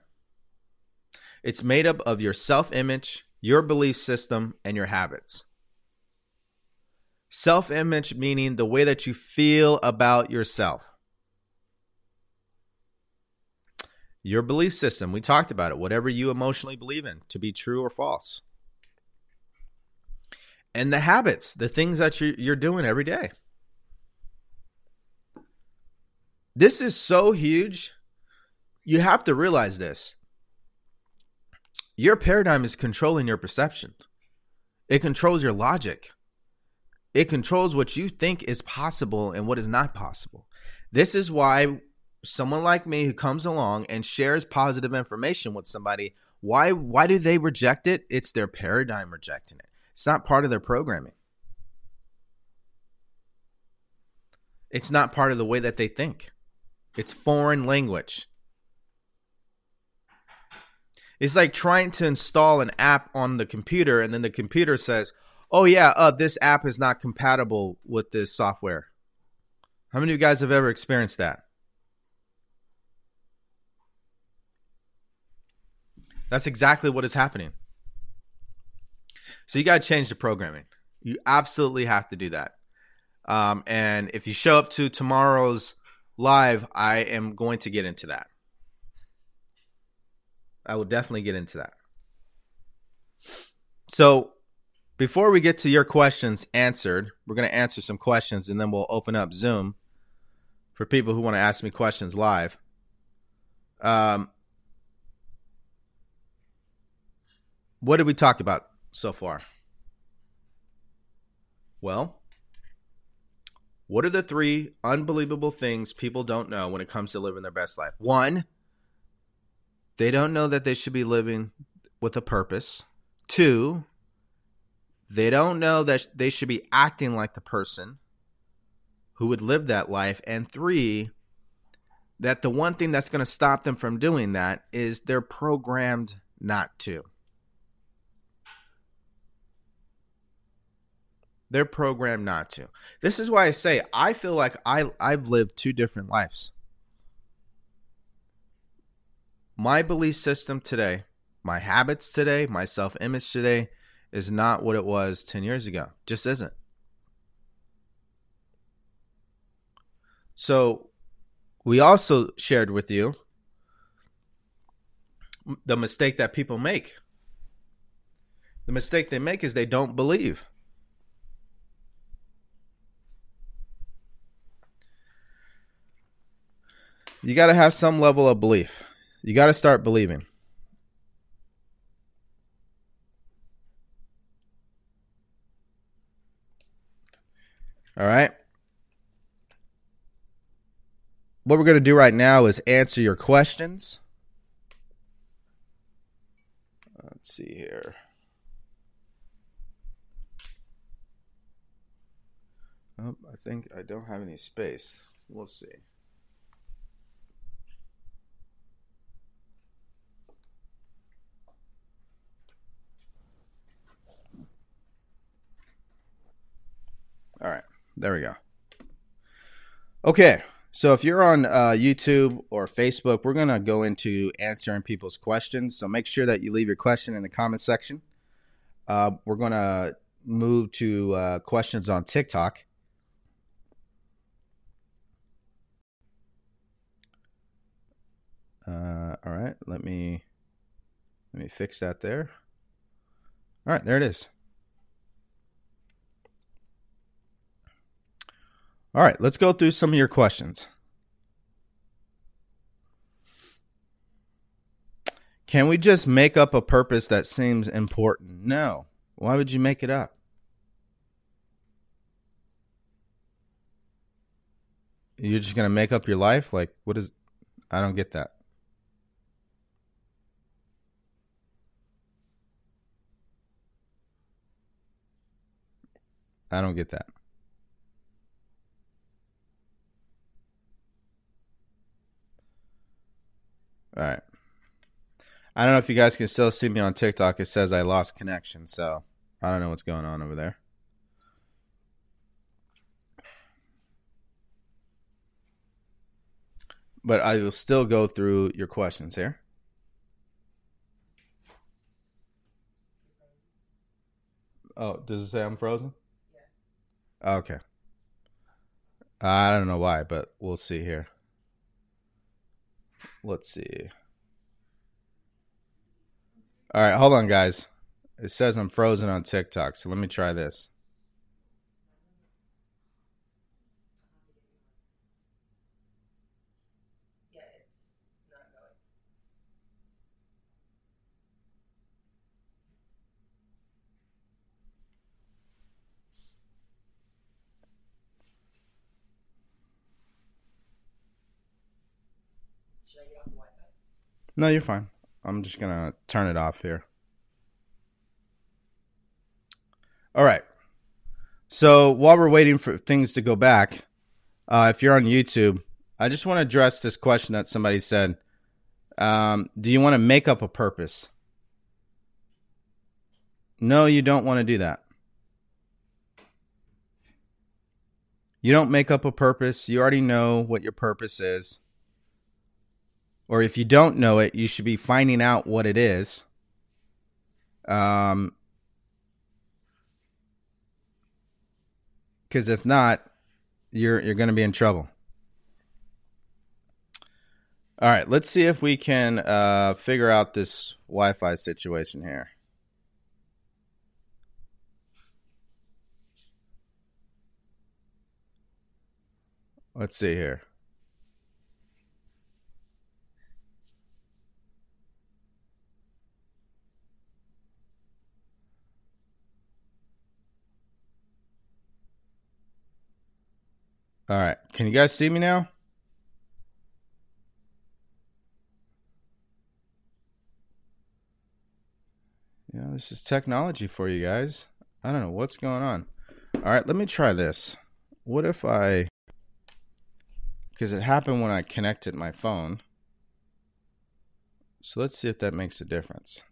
It's made up of your self image, your belief system, and your habits. Self image meaning the way that you feel about yourself. Your belief system, we talked about it, whatever you emotionally believe in to be true or false and the habits, the things that you're, doing every day. This is so huge. You have to realize this. Your paradigm is controlling your perception. It controls your logic. It controls what you think is possible and what is not possible. This is why someone like me who comes along and shares positive information with somebody, why why do they reject it? It's their paradigm rejecting it. It's not part of their programming. It's not part of the way that they think. It's foreign language. It's like trying to install an app on the computer and then the computer says, "Oh yeah, uh, this app is not compatible with this software." How many of you guys have ever experienced that? That's exactly what is happening. So you got to change the programming. You absolutely have to do that. Um, and if you show up to tomorrow's live, I am going to get into that. I will definitely get into that. So before we get to your questions answered, we're going to answer some questions and then we'll open up Zoom for people who want to ask me questions live. Um, what did we talk about so far? Well, what are the three unbelievable things people don't know when it comes to living their best life? One, they don't know that they should be living with a purpose. Two, they don't know that they should be acting like the person who would live that life. And three, that the one thing that's going to stop them from doing that is they're programmed not to. They're programmed not to. This is why I say I feel like I I've lived two different lives. My belief system today, my habits today, my self-image today is not what it was 10 years ago. Just isn't. So, we also shared with you the mistake that people make. The mistake they make is they don't believe. You got to have some level of belief. You got to start believing. All right. What we're going to do right now is answer your questions. Let's see here. Oh, I think I don't have any space. We'll see. All right. There we go. Okay. So if you're on uh, YouTube or Facebook, we're going to go into answering people's questions. So make sure that you leave your question in the comment section. Uh, we're going to move to uh, questions on TikTok. Uh, all right, let me let me fix that there. All right, there it is. All right, let's go through some of your questions. Can we just make up a purpose that seems important? No. Why would you make it up? You're just going to make up your life? Like, what is. I don't get that. I don't get that. All right. I don't know if you guys can still see me on TikTok. It says I lost connection, so I don't know what's going on over there. But I will still go through your questions here. Oh, does it say I'm frozen? Yeah. Okay. I don't know why, but we'll see here. Let's see. All right, hold on, guys. It says I'm frozen on TikTok, so let me try this. No, you're fine. I'm just to turn it off here. All right. So while we're waiting for things to go back, uh, if you're on YouTube, I just want to address this question that somebody said. Um, do you want to make up a purpose? No, you don't want to do that. You don't make up a purpose. You already know what your purpose is. Or if you don't know it, you should be finding out what it is. Um, because if not, you're you're going to be in trouble. All right, let's see if we can uh, figure out this Wi-Fi situation here. Let's see here. All right. Can you guys see me now? Yeah, this is technology for you guys. I don't know what's going on. All right, let me try this. What if I because it happened when I connected my phone. So let's see if that makes a difference.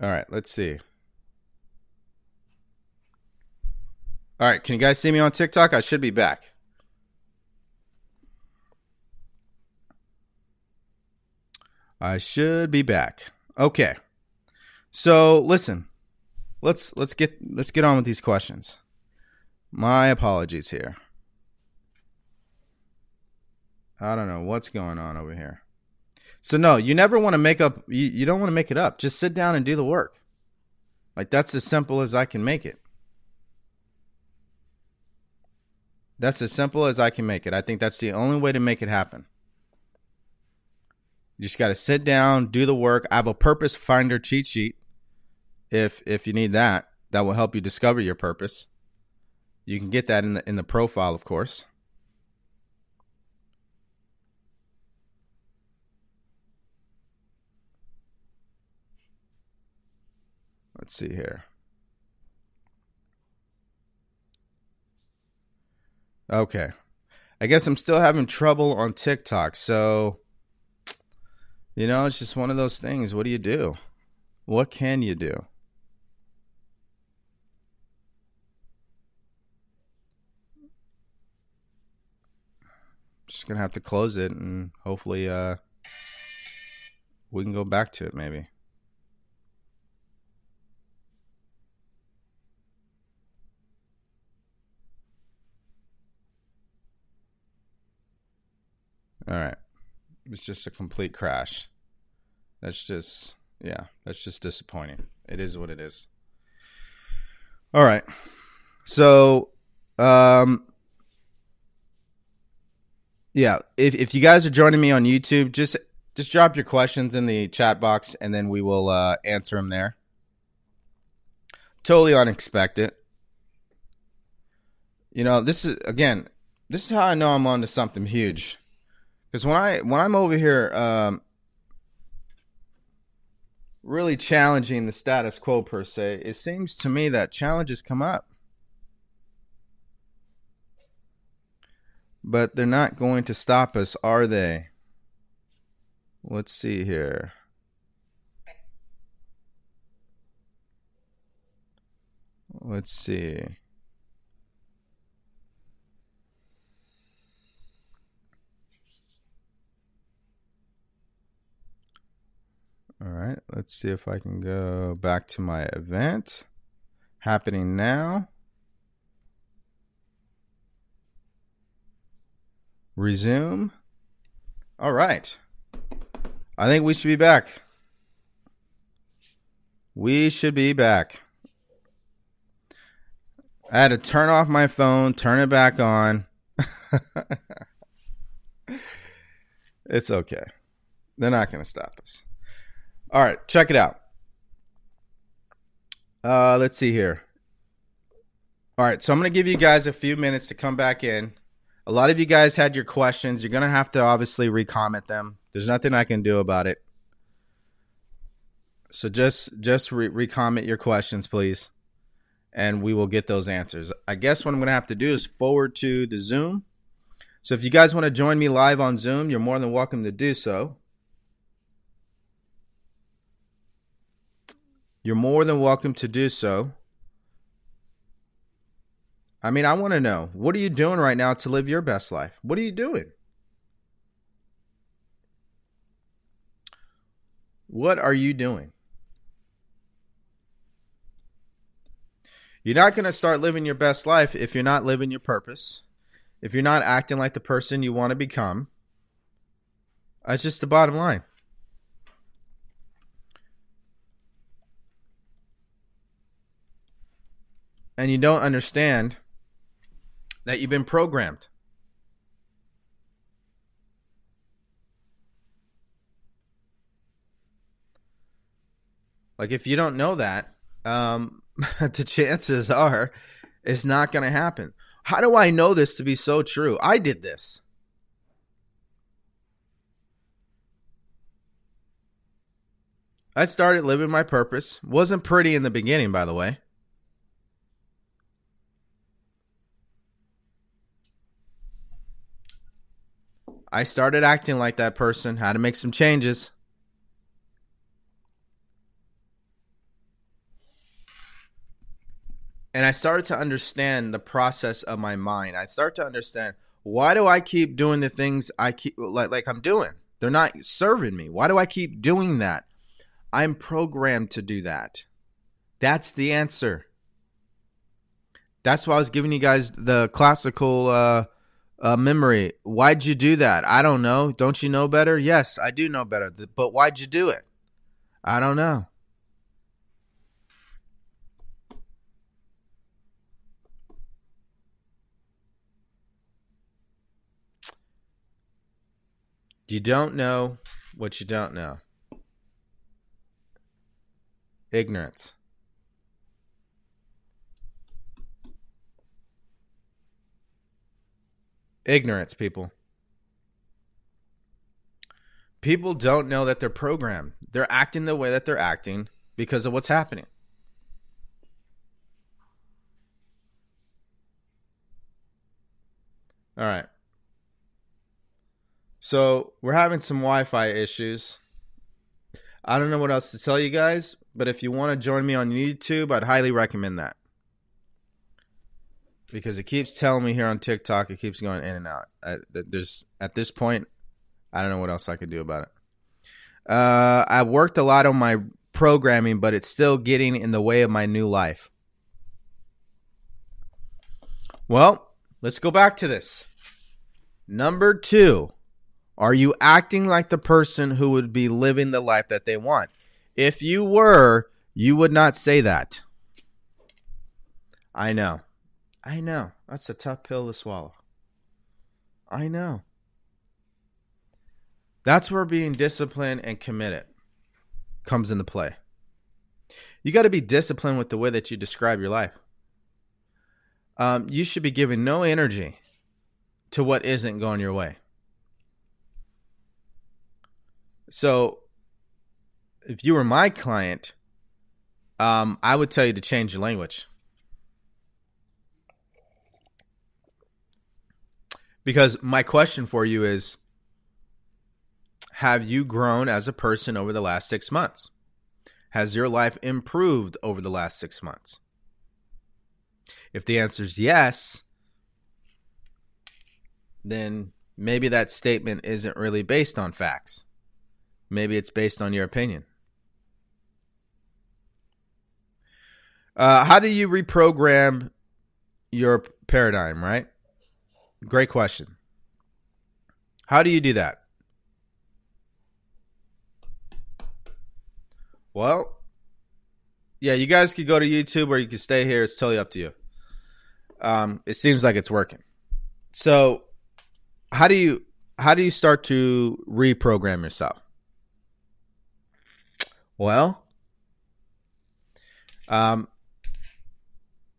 All right, let's see. All right, can you guys see me on TikTok? I should be back. I should be back. Okay. So, listen. Let's let's get let's get on with these questions. My apologies here. I don't know what's going on over here. So no, you never want to make up you, you don't want to make it up. Just sit down and do the work. Like that's as simple as I can make it. That's as simple as I can make it. I think that's the only way to make it happen. You just got to sit down, do the work. I have a purpose finder cheat sheet. If if you need that, that will help you discover your purpose. You can get that in the in the profile, of course. Let's see here. Okay. I guess I'm still having trouble on TikTok. So you know, it's just one of those things. What do you do? What can you do? Just gonna have to close it and hopefully uh we can go back to it maybe. All right. It's just a complete crash. That's just yeah, that's just disappointing. It is what it is. All right. So um yeah, if if you guys are joining me on YouTube, just just drop your questions in the chat box and then we will uh answer them there. Totally unexpected. You know, this is again, this is how I know I'm on to something huge. Because when I when I'm over here, um, really challenging the status quo per se, it seems to me that challenges come up, but they're not going to stop us, are they? Let's see here. Let's see. All right, let's see if I can go back to my event happening now. Resume. All right. I think we should be back. We should be back. I had to turn off my phone, turn it back on. it's okay. They're not going to stop us. All right, check it out. Uh, let's see here. All right, so I'm going to give you guys a few minutes to come back in. A lot of you guys had your questions. You're going to have to obviously recomment them. There's nothing I can do about it. So just just re- recomment your questions, please, and we will get those answers. I guess what I'm going to have to do is forward to the Zoom. So if you guys want to join me live on Zoom, you're more than welcome to do so. You're more than welcome to do so. I mean, I want to know what are you doing right now to live your best life? What are you doing? What are you doing? You're not going to start living your best life if you're not living your purpose, if you're not acting like the person you want to become. That's just the bottom line. And you don't understand that you've been programmed. Like if you don't know that, um, the chances are it's not going to happen. How do I know this to be so true? I did this. I started living my purpose. Wasn't pretty in the beginning, by the way. I started acting like that person, had to make some changes. And I started to understand the process of my mind. I start to understand why do I keep doing the things I keep like like I'm doing? They're not serving me. Why do I keep doing that? I'm programmed to do that. That's the answer. That's why I was giving you guys the classical uh, uh, memory. Why'd you do that? I don't know. Don't you know better? Yes, I do know better. But why'd you do it? I don't know. You don't know what you don't know. Ignorance. Ignorance, people. People don't know that they're programmed. They're acting the way that they're acting because of what's happening. All right. So we're having some Wi-Fi issues. I don't know what else to tell you guys, but if you want to join me on YouTube, I'd highly recommend that because it keeps telling me here on TikTok, it keeps going in and out. I, there's at this point, I don't know what else I could do about it. Uh, I worked a lot on my programming, but it's still getting in the way of my new life. Well, let's go back to this. Number two, are you acting like the person who would be living the life that they want? If you were, you would not say that. I know. I know. That's a tough pill to swallow. I know. That's where being disciplined and committed comes into play. You got to be disciplined with the way that you describe your life. Um, you should be giving no energy to what isn't going your way. So, if you were my client, um, I would tell you to change your language. Because my question for you is Have you grown as a person over the last six months? Has your life improved over the last six months? If the answer is yes, then maybe that statement isn't really based on facts. Maybe it's based on your opinion. Uh, how do you reprogram your paradigm, right? Great question. How do you do that? Well, yeah, you guys could go to YouTube or you can stay here. It's totally up to you. Um, it seems like it's working. So, how do you how do you start to reprogram yourself? Well, um,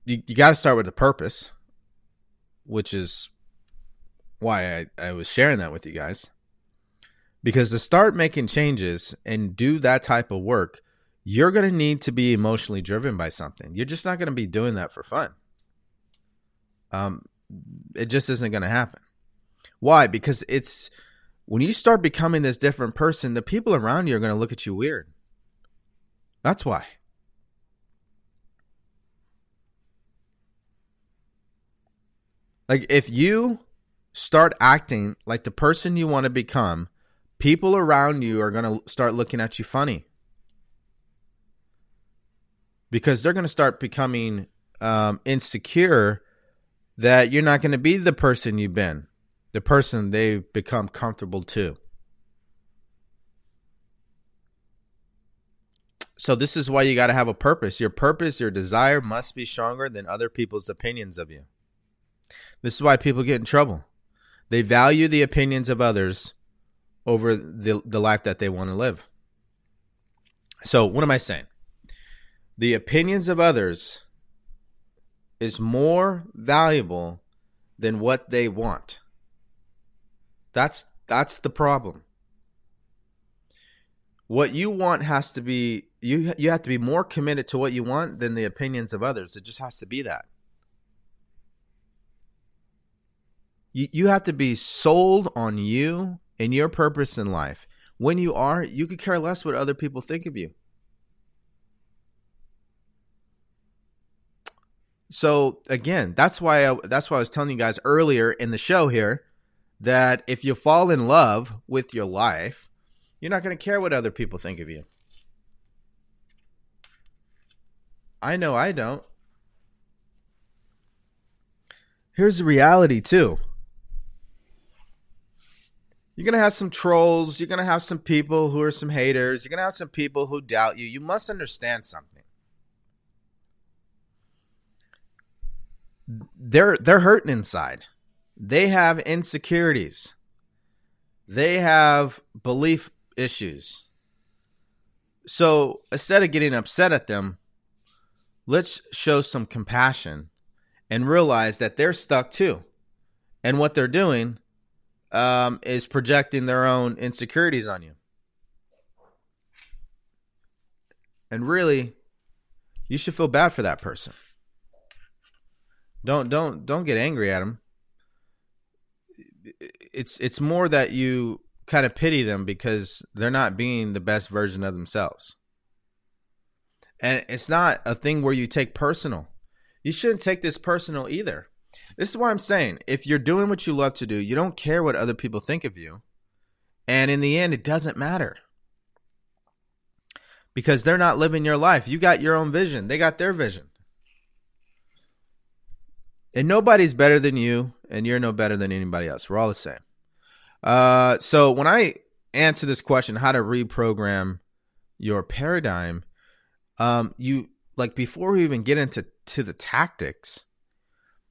you, you got to start with a purpose, which is why I, I was sharing that with you guys. Because to start making changes and do that type of work, you're going to need to be emotionally driven by something. You're just not going to be doing that for fun. Um, it just isn't going to happen. Why? Because it's when you start becoming this different person, the people around you are going to look at you weird. That's why. Like if you start acting like the person you want to become, people around you are going to start looking at you funny. Because they're going to start becoming um, insecure that you're not going to be the person you've been, the person they've become comfortable to. So, this is why you got to have a purpose. Your purpose, your desire must be stronger than other people's opinions of you. This is why people get in trouble. They value the opinions of others over the, the life that they want to live. So, what am I saying? The opinions of others is more valuable than what they want. That's that's the problem. What you want has to be you you have to be more committed to what you want than the opinions of others. It just has to be that. You have to be sold on you and your purpose in life. When you are, you could care less what other people think of you. So again, that's why I, that's why I was telling you guys earlier in the show here that if you fall in love with your life, you're not going to care what other people think of you. I know I don't. Here's the reality too. You're going to have some trolls, you're going to have some people who are some haters, you're going to have some people who doubt you. You must understand something. they're they're hurting inside. They have insecurities. They have belief issues. So instead of getting upset at them, let's show some compassion and realize that they're stuck too. And what they're doing um, is projecting their own insecurities on you. And really, you should feel bad for that person. Don't don't don't get angry at them. It's it's more that you kind of pity them because they're not being the best version of themselves. And it's not a thing where you take personal. You shouldn't take this personal either. This is why I'm saying if you're doing what you love to do, you don't care what other people think of you. And in the end, it doesn't matter because they're not living your life. You got your own vision, they got their vision. And nobody's better than you, and you're no better than anybody else. We're all the same. Uh, so when I answer this question, how to reprogram your paradigm, um, you like before we even get into to the tactics,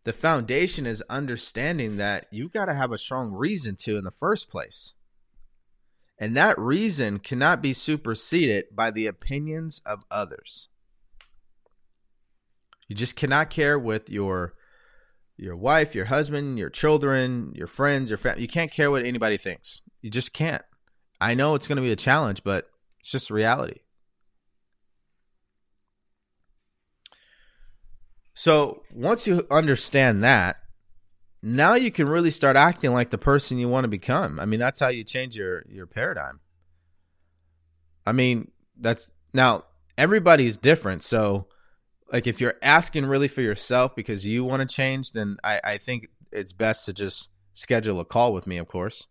the foundation is understanding that you've got to have a strong reason to in the first place. And that reason cannot be superseded by the opinions of others. You just cannot care with your your wife, your husband, your children, your friends, your family. You can't care what anybody thinks. You just can't. I know it's going to be a challenge, but it's just reality. So once you understand that, now you can really start acting like the person you want to become. I mean, that's how you change your your paradigm. I mean, that's now everybody's different, so like if you're asking really for yourself because you want to change, then I, I think it's best to just schedule a call with me, of course.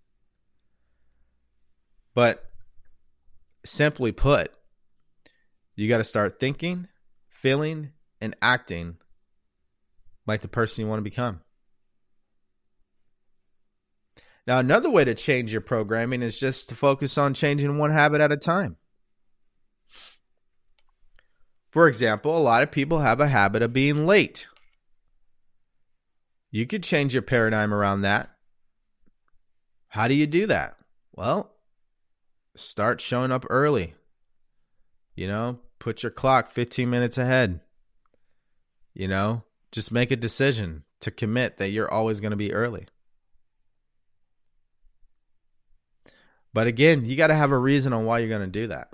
But simply put, you got to start thinking, feeling, and acting like the person you want to become. Now, another way to change your programming is just to focus on changing one habit at a time. For example, a lot of people have a habit of being late. You could change your paradigm around that. How do you do that? Well, start showing up early. You know, put your clock 15 minutes ahead. You know, Just make a decision to commit that you're always going to be early. But again, you got to have a reason on why you're going to do that.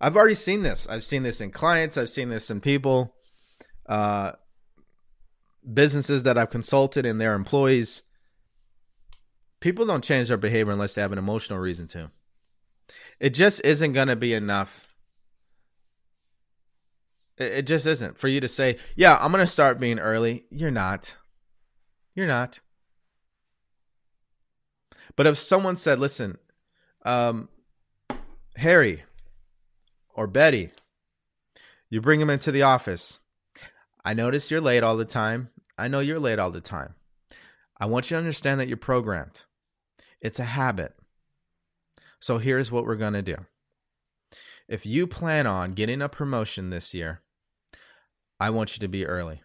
I've already seen this. I've seen this in clients. I've seen this in people, uh, businesses that I've consulted and their employees. People don't change their behavior unless they have an emotional reason to. It just isn't going to be enough. It just isn't for you to say, yeah, I'm going to start being early. You're not. You're not. But if someone said, listen, um, Harry or Betty, you bring him into the office. I notice you're late all the time. I know you're late all the time. I want you to understand that you're programmed. It's a habit. So here's what we're going to do. If you plan on getting a promotion this year, I want you to be early.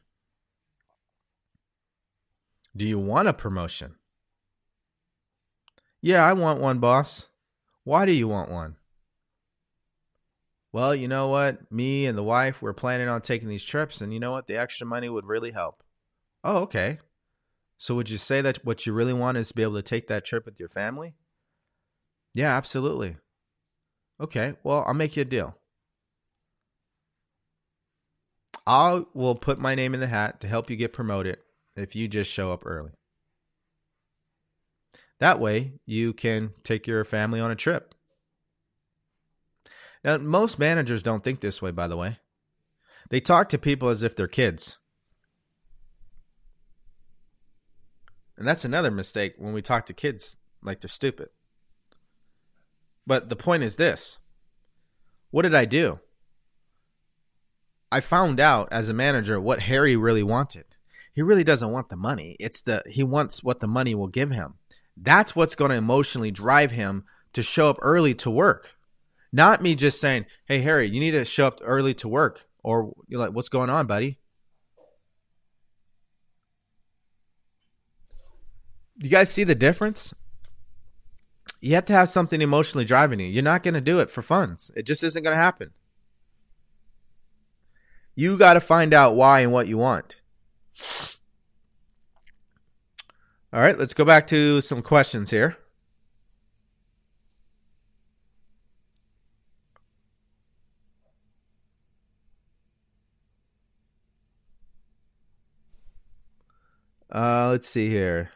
Do you want a promotion? Yeah, I want one, boss. Why do you want one? Well, you know what? Me and the wife, we're planning on taking these trips, and you know what? The extra money would really help. Oh, okay. So would you say that what you really want is to be able to take that trip with your family? Yeah, absolutely. Okay, well, I'll make you a deal. I will put my name in the hat to help you get promoted if you just show up early. That way, you can take your family on a trip. Now, most managers don't think this way, by the way. They talk to people as if they're kids. And that's another mistake when we talk to kids like they're stupid. But the point is this what did I do? I found out as a manager what Harry really wanted. He really doesn't want the money. It's the he wants what the money will give him. That's what's going to emotionally drive him to show up early to work. Not me just saying, "Hey Harry, you need to show up early to work," or you're like, "What's going on, buddy?" You guys see the difference? You have to have something emotionally driving you. You're not going to do it for funds. It just isn't going to happen. You got to find out why and what you want. All right, let's go back to some questions here. Uh, let's see here.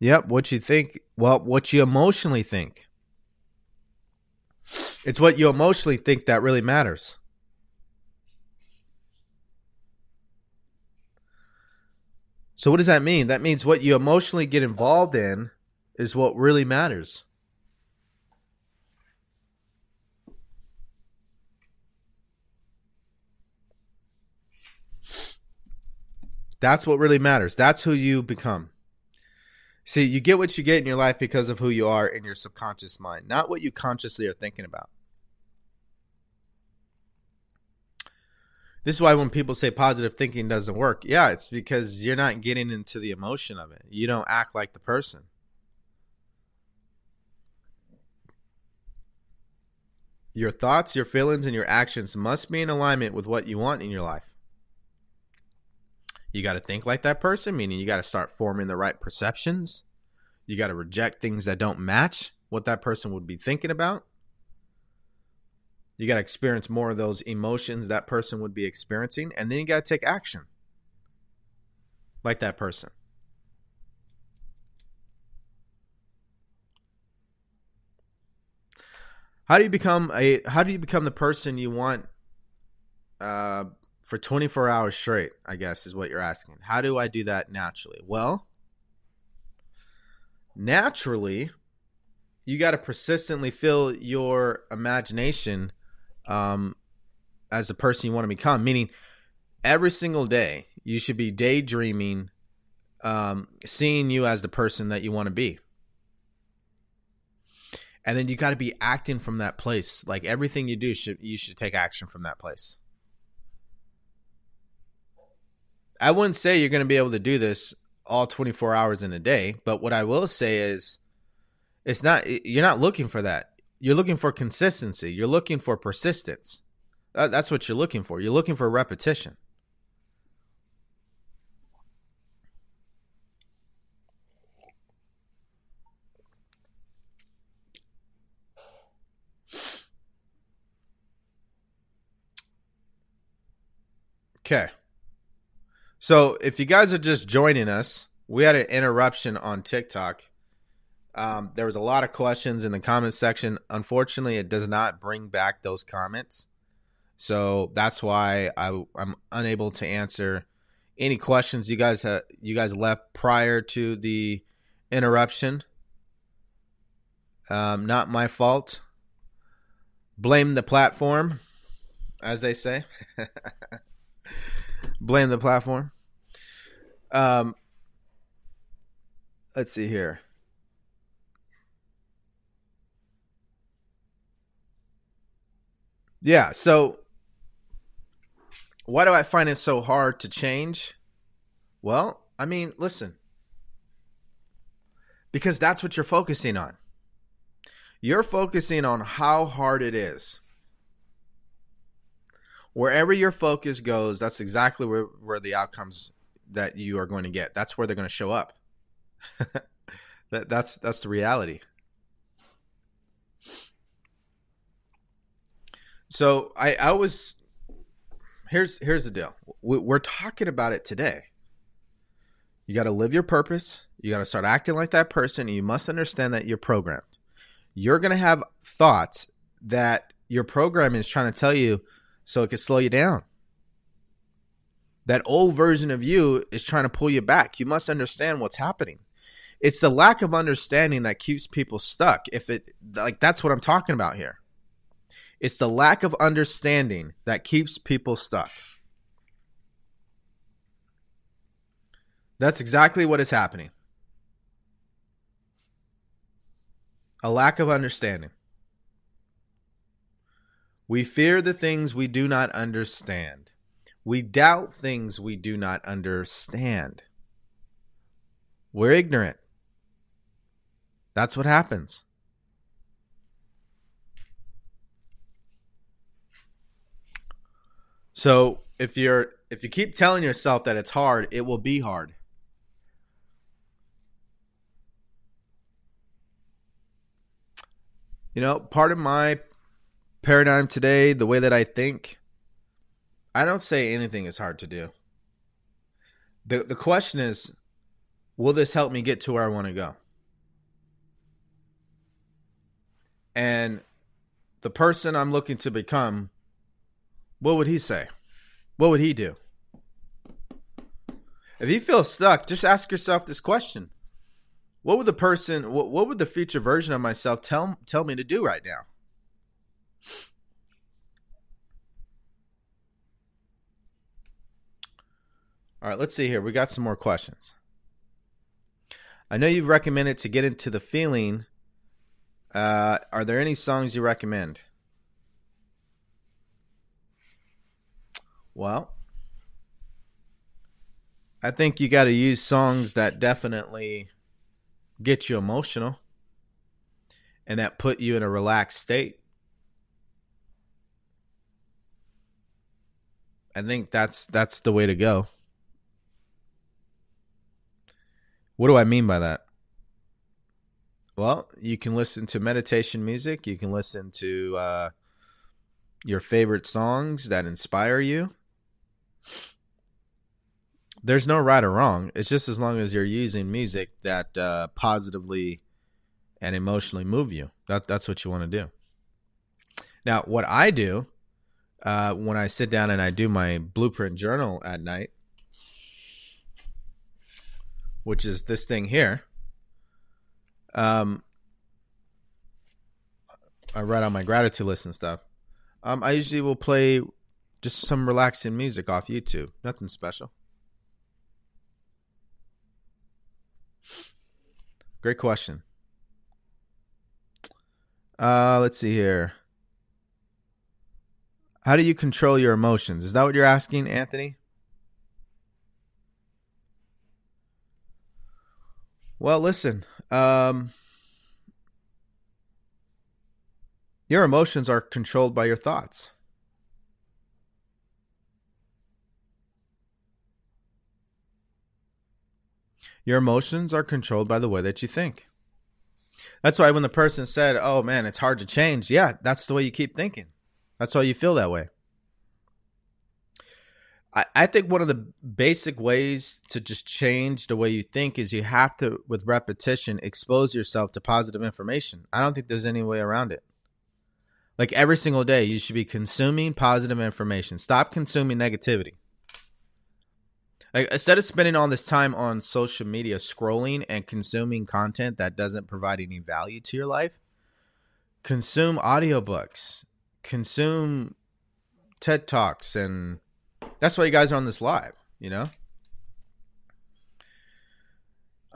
Yep, what you think, well, what you emotionally think. It's what you emotionally think that really matters. So, what does that mean? That means what you emotionally get involved in is what really matters. That's what really matters. That's who you become. See, you get what you get in your life because of who you are in your subconscious mind, not what you consciously are thinking about. This is why when people say positive thinking doesn't work, yeah, it's because you're not getting into the emotion of it. You don't act like the person. Your thoughts, your feelings, and your actions must be in alignment with what you want in your life. You got to think like that person, meaning you got to start forming the right perceptions. You got to reject things that don't match what that person would be thinking about. You got to experience more of those emotions that person would be experiencing, and then you got to take action like that person. How do you become a how do you become the person you want uh for 24 hours straight, I guess is what you're asking. How do I do that naturally? Well, naturally, you got to persistently fill your imagination um, as the person you want to become. Meaning, every single day, you should be daydreaming, um, seeing you as the person that you want to be. And then you got to be acting from that place. Like everything you do should you should take action from that place. I wouldn't say you're going to be able to do this all 24 hours in a day, but what I will say is it's not you're not looking for that. You're looking for consistency. You're looking for persistence. That's what you're looking for. You're looking for repetition. Okay. So if you guys are just joining us, we had an interruption on TikTok. Um, there was a lot of questions in the comment section. Unfortunately, it does not bring back those comments. So that's why I, I'm unable to answer any questions you guys you guys left prior to the interruption. Um, not my fault. Blame the platform, as they say. blame the platform. Um, let's see here. Yeah, so why do I find it so hard to change? Well, I mean, listen. Because that's what you're focusing on. You're focusing on how hard it is wherever your focus goes, that's exactly where, where the outcomes that you are going to get. That's where they're going to show up. that that's that's the reality. So I I was here's here's the deal. We're talking about it today. You got to live your purpose. You got to start acting like that person. You must understand that you're programmed. You're going to have thoughts that your program is trying to tell you so it can slow you down. That old version of you is trying to pull you back. You must understand what's happening. It's the lack of understanding that keeps people stuck. If it like that's what I'm talking about here. It's the lack of understanding that keeps people stuck. That's exactly what is happening. A lack of understanding. We fear the things we do not understand. We doubt things we do not understand. We're ignorant. That's what happens. So if you're if you keep telling yourself that it's hard, it will be hard. You know, part of my paradigm today, the way that I think, I don't say anything is hard to do. The the question is, will this help me get to where I want to go? And the person I'm looking to become, what would he say? What would he do? If you feel stuck, just ask yourself this question. What would the person what, what would the future version of myself tell tell me to do right now? All right, let's see here. We got some more questions. I know you've recommended to get into the feeling. Uh, are there any songs you recommend? Well, I think you got to use songs that definitely get you emotional and that put you in a relaxed state. I think that's that's the way to go. What do I mean by that? Well, you can listen to meditation music. You can listen to uh, your favorite songs that inspire you. There's no right or wrong. It's just as long as you're using music that uh, positively and emotionally move you. That that's what you want to do. Now, what I do uh, when I sit down and I do my blueprint journal at night which is this thing here. Um, I write on my gratitude list and stuff. Um, I usually will play just some relaxing music off YouTube. Nothing special. Great question. Uh, let's see here. How do you control your emotions? Is that what you're asking, Anthony? Well, listen. Um, your emotions are controlled by your thoughts. Your emotions are controlled by the way that you think. That's why when the person said, "Oh man, it's hard to change," yeah, that's the way you keep thinking. That's why you feel that way. I, I think one of the basic ways to just change the way you think is you have to, with repetition, expose yourself to positive information. I don't think there's any way around it. Like every single day, you should be consuming positive information. Stop consuming negativity. Like instead of spending all this time on social media scrolling and consuming content that doesn't provide any value to your life, consume audiobooks, consume TED Talks and that's why you guys are on this live, you know?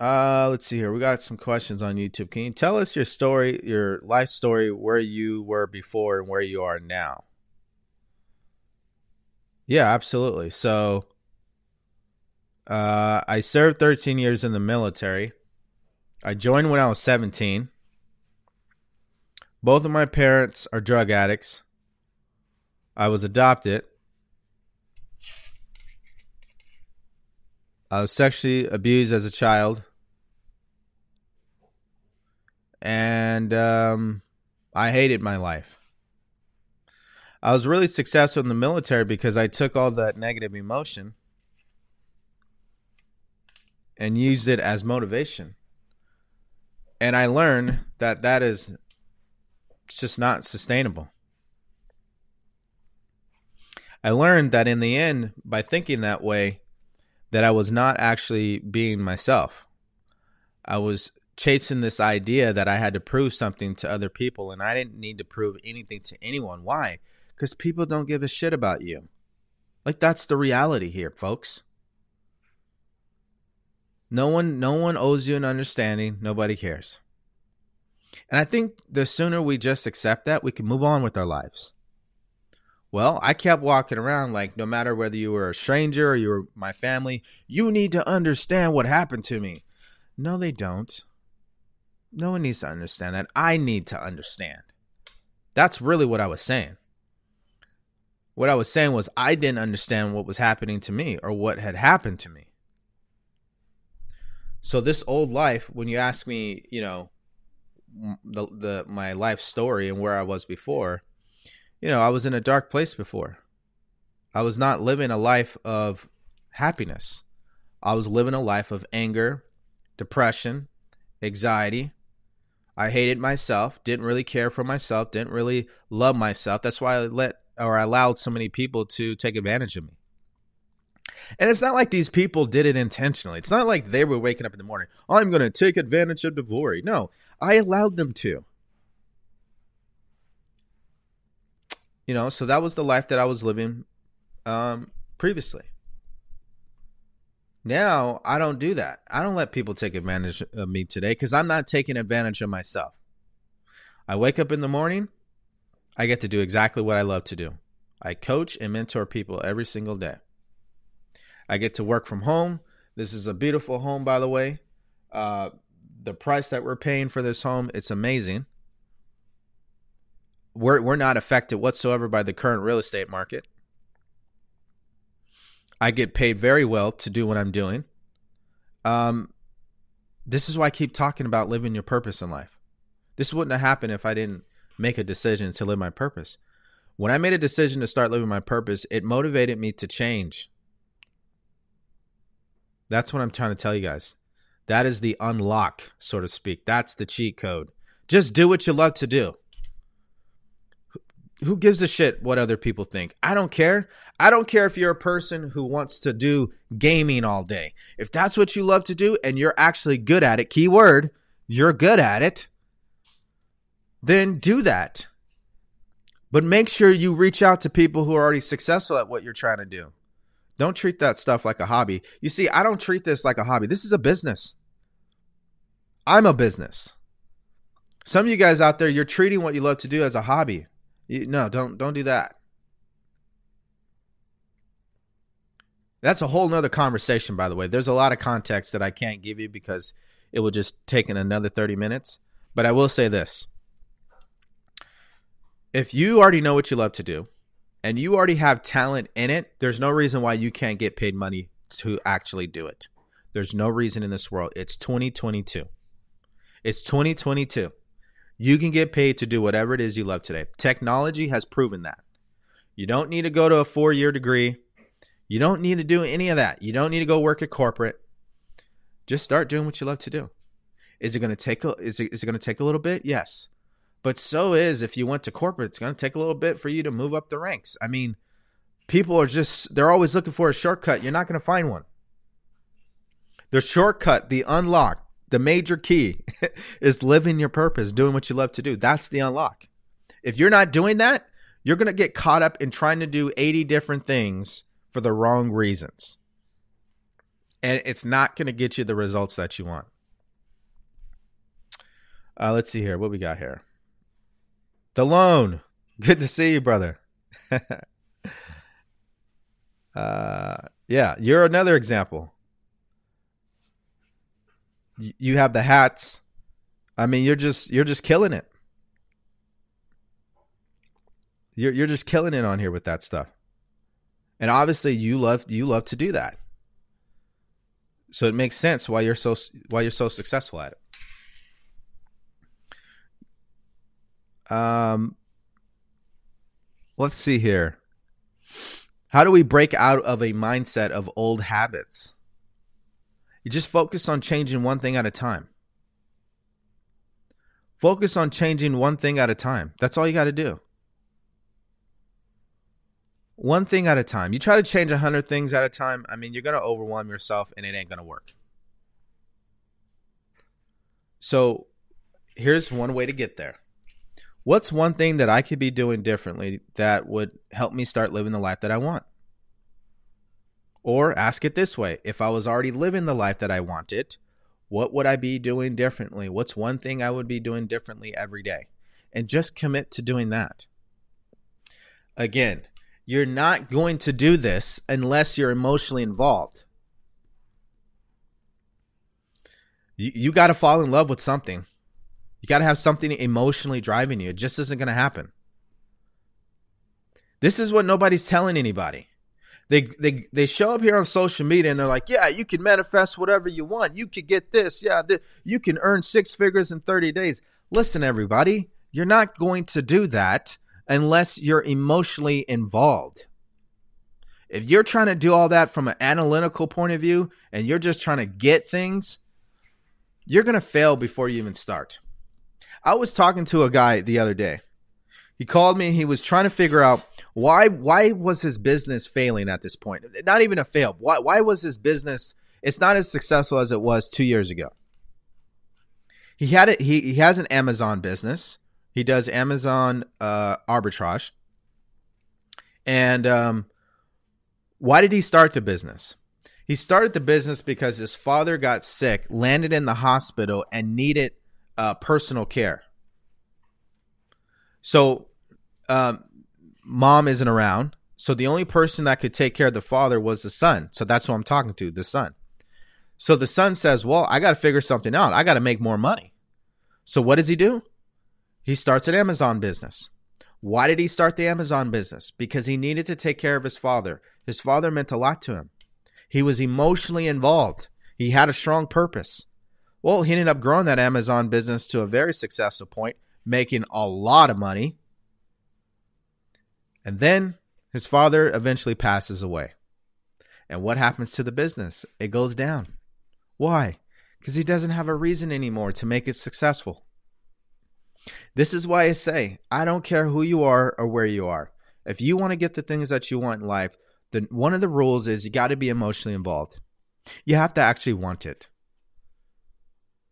Uh, let's see here. We got some questions on YouTube. Can you tell us your story, your life story, where you were before and where you are now? Yeah, absolutely. So, uh, I served 13 years in the military. I joined when I was 17. Both of my parents are drug addicts. I was adopted. I was sexually abused as a child. And um, I hated my life. I was really successful in the military because I took all that negative emotion and used it as motivation. And I learned that that is just not sustainable. I learned that in the end, by thinking that way, that I was not actually being myself. I was chasing this idea that I had to prove something to other people, and I didn't need to prove anything to anyone. Why? Because people don't give a shit about you. Like that's the reality here, folks. No one no one owes you an understanding. Nobody cares. And I think the sooner we just accept that, we can move on with our lives. Well, I kept walking around like no matter whether you were a stranger or you were my family, you need to understand what happened to me. No, they don't. No one needs to understand that. I need to understand. That's really what I was saying. What I was saying was I didn't understand what was happening to me or what had happened to me. So this old life, when you ask me, you know, the the my life story and where I was before, you know, I was in a dark place before. I was not living a life of happiness. I was living a life of anger, depression, anxiety. I hated myself, didn't really care for myself, didn't really love myself. That's why I let or I allowed so many people to take advantage of me. And it's not like these people did it intentionally. It's not like they were waking up in the morning, I'm going to take advantage of DeVory. No, I allowed them to. You know, so that was the life that I was living um, previously. Now I don't do that. I don't let people take advantage of me today because I'm not taking advantage of myself. I wake up in the morning, I get to do exactly what I love to do. I coach and mentor people every single day. I get to work from home. This is a beautiful home, by the way. Uh, the price that we're paying for this home, it's amazing. We're we're not affected whatsoever by the current real estate market. I get paid very well to do what I'm doing. Um, this is why I keep talking about living your purpose in life. This wouldn't have happened if I didn't make a decision to live my purpose. When I made a decision to start living my purpose, it motivated me to change. That's what I'm trying to tell you guys. That is the unlock, so to speak. That's the cheat code. Just do what you love to do. Who gives a shit what other people think? I don't care. I don't care if you're a person who wants to do gaming all day. If that's what you love to do and you're actually good at it, keyword, you're good at it, then do that. But make sure you reach out to people who are already successful at what you're trying to do. Don't treat that stuff like a hobby. You see, I don't treat this like a hobby. This is a business. I'm a business. Some of you guys out there, you're treating what you love to do as a hobby. You, no, don't don't do that. That's a whole nother conversation, by the way. There's a lot of context that I can't give you because it will just take another 30 minutes. But I will say this if you already know what you love to do and you already have talent in it, there's no reason why you can't get paid money to actually do it. There's no reason in this world. It's 2022. It's 2022. You can get paid to do whatever it is you love today. Technology has proven that. You don't need to go to a four year degree. You don't need to do any of that. You don't need to go work at corporate. Just start doing what you love to do. Is it going to take a, is it, is it going to take a little bit? Yes. But so is if you went to corporate, it's going to take a little bit for you to move up the ranks. I mean, people are just they're always looking for a shortcut. You're not going to find one. The shortcut, the unlock, the major key is living your purpose, doing what you love to do. That's the unlock. If you're not doing that, you're going to get caught up in trying to do 80 different things for the wrong reasons. And it's not going to get you the results that you want. Uh, let's see here. What we got here? The loan. Good to see you, brother. uh, yeah, you're another example. You have the hats. I mean, you're just you're just killing it. You're you're just killing it on here with that stuff. And obviously you love you love to do that. So it makes sense why you're so why you're so successful at it. Um let's see here. How do we break out of a mindset of old habits? You just focus on changing one thing at a time. Focus on changing one thing at a time. That's all you got to do one thing at a time. You try to change a hundred things at a time. I mean, you're gonna overwhelm yourself, and it ain't gonna work. So, here's one way to get there. What's one thing that I could be doing differently that would help me start living the life that I want? Or ask it this way if I was already living the life that I wanted, what would I be doing differently? What's one thing I would be doing differently every day? And just commit to doing that. Again, you're not going to do this unless you're emotionally involved. You, you got to fall in love with something. You got to have something emotionally driving you. It just isn't going to happen. This is what nobody's telling anybody. They, they they show up here on social media and they're like, yeah, you can manifest whatever you want. You could get this. Yeah, th- you can earn six figures in 30 days. Listen, everybody, you're not going to do that unless you're emotionally involved. If you're trying to do all that from an analytical point of view and you're just trying to get things, you're going to fail before you even start. I was talking to a guy the other day. He called me. And he was trying to figure out why why was his business failing at this point? Not even a fail. Why why was his business it's not as successful as it was 2 years ago. He had it he, he has an Amazon business he does Amazon uh, arbitrage. And um, why did he start the business? He started the business because his father got sick, landed in the hospital, and needed uh, personal care. So, um, mom isn't around. So, the only person that could take care of the father was the son. So, that's who I'm talking to, the son. So, the son says, Well, I got to figure something out. I got to make more money. So, what does he do? He starts an Amazon business. Why did he start the Amazon business? Because he needed to take care of his father. His father meant a lot to him. He was emotionally involved. He had a strong purpose. Well, he ended up growing that Amazon business to a very successful point, making a lot of money. And then his father eventually passes away. And what happens to the business? It goes down. Why? Because he doesn't have a reason anymore to make it successful. This is why I say I don't care who you are or where you are. If you want to get the things that you want in life, then one of the rules is you got to be emotionally involved. You have to actually want it.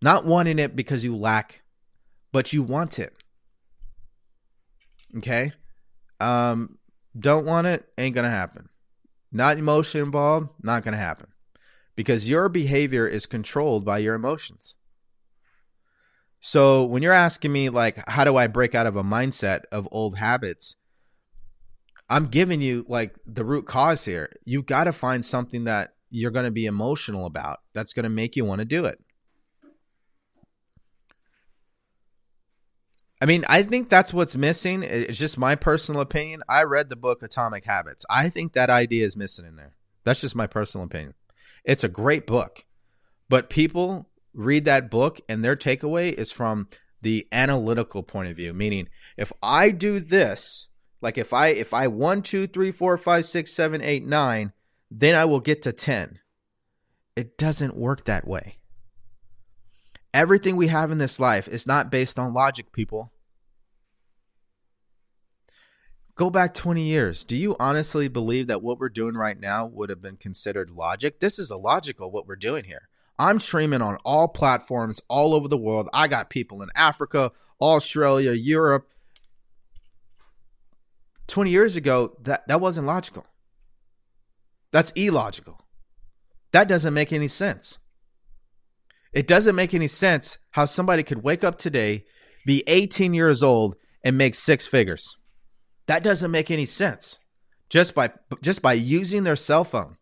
Not wanting it because you lack, but you want it. Okay? Um don't want it ain't going to happen. Not emotionally involved, not going to happen. Because your behavior is controlled by your emotions. So when you're asking me like how do I break out of a mindset of old habits, I'm giving you like the root cause here. You got to find something that you're going to be emotional about that's going to make you want to do it. I mean, I think that's what's missing. It's just my personal opinion. I read the book Atomic Habits. I think that idea is missing in there. That's just my personal opinion. It's a great book, but people read that book and their takeaway is from the analytical point of view, meaning if I do this, like if I if I one, two, three, four, five, six, seven, eight, nine, then I will get to ten. It doesn't work that way. Everything we have in this life is not based on logic, people. Go back 20 years. Do you honestly believe that what we're doing right now would have been considered logic? This is illogical what we're doing here. I'm streaming on all platforms all over the world. I got people in Africa, Australia, Europe. 20 years ago, that, that wasn't logical. That's illogical. That doesn't make any sense. It doesn't make any sense how somebody could wake up today, be 18 years old, and make six figures. That doesn't make any sense. Just by just by using their cell phone.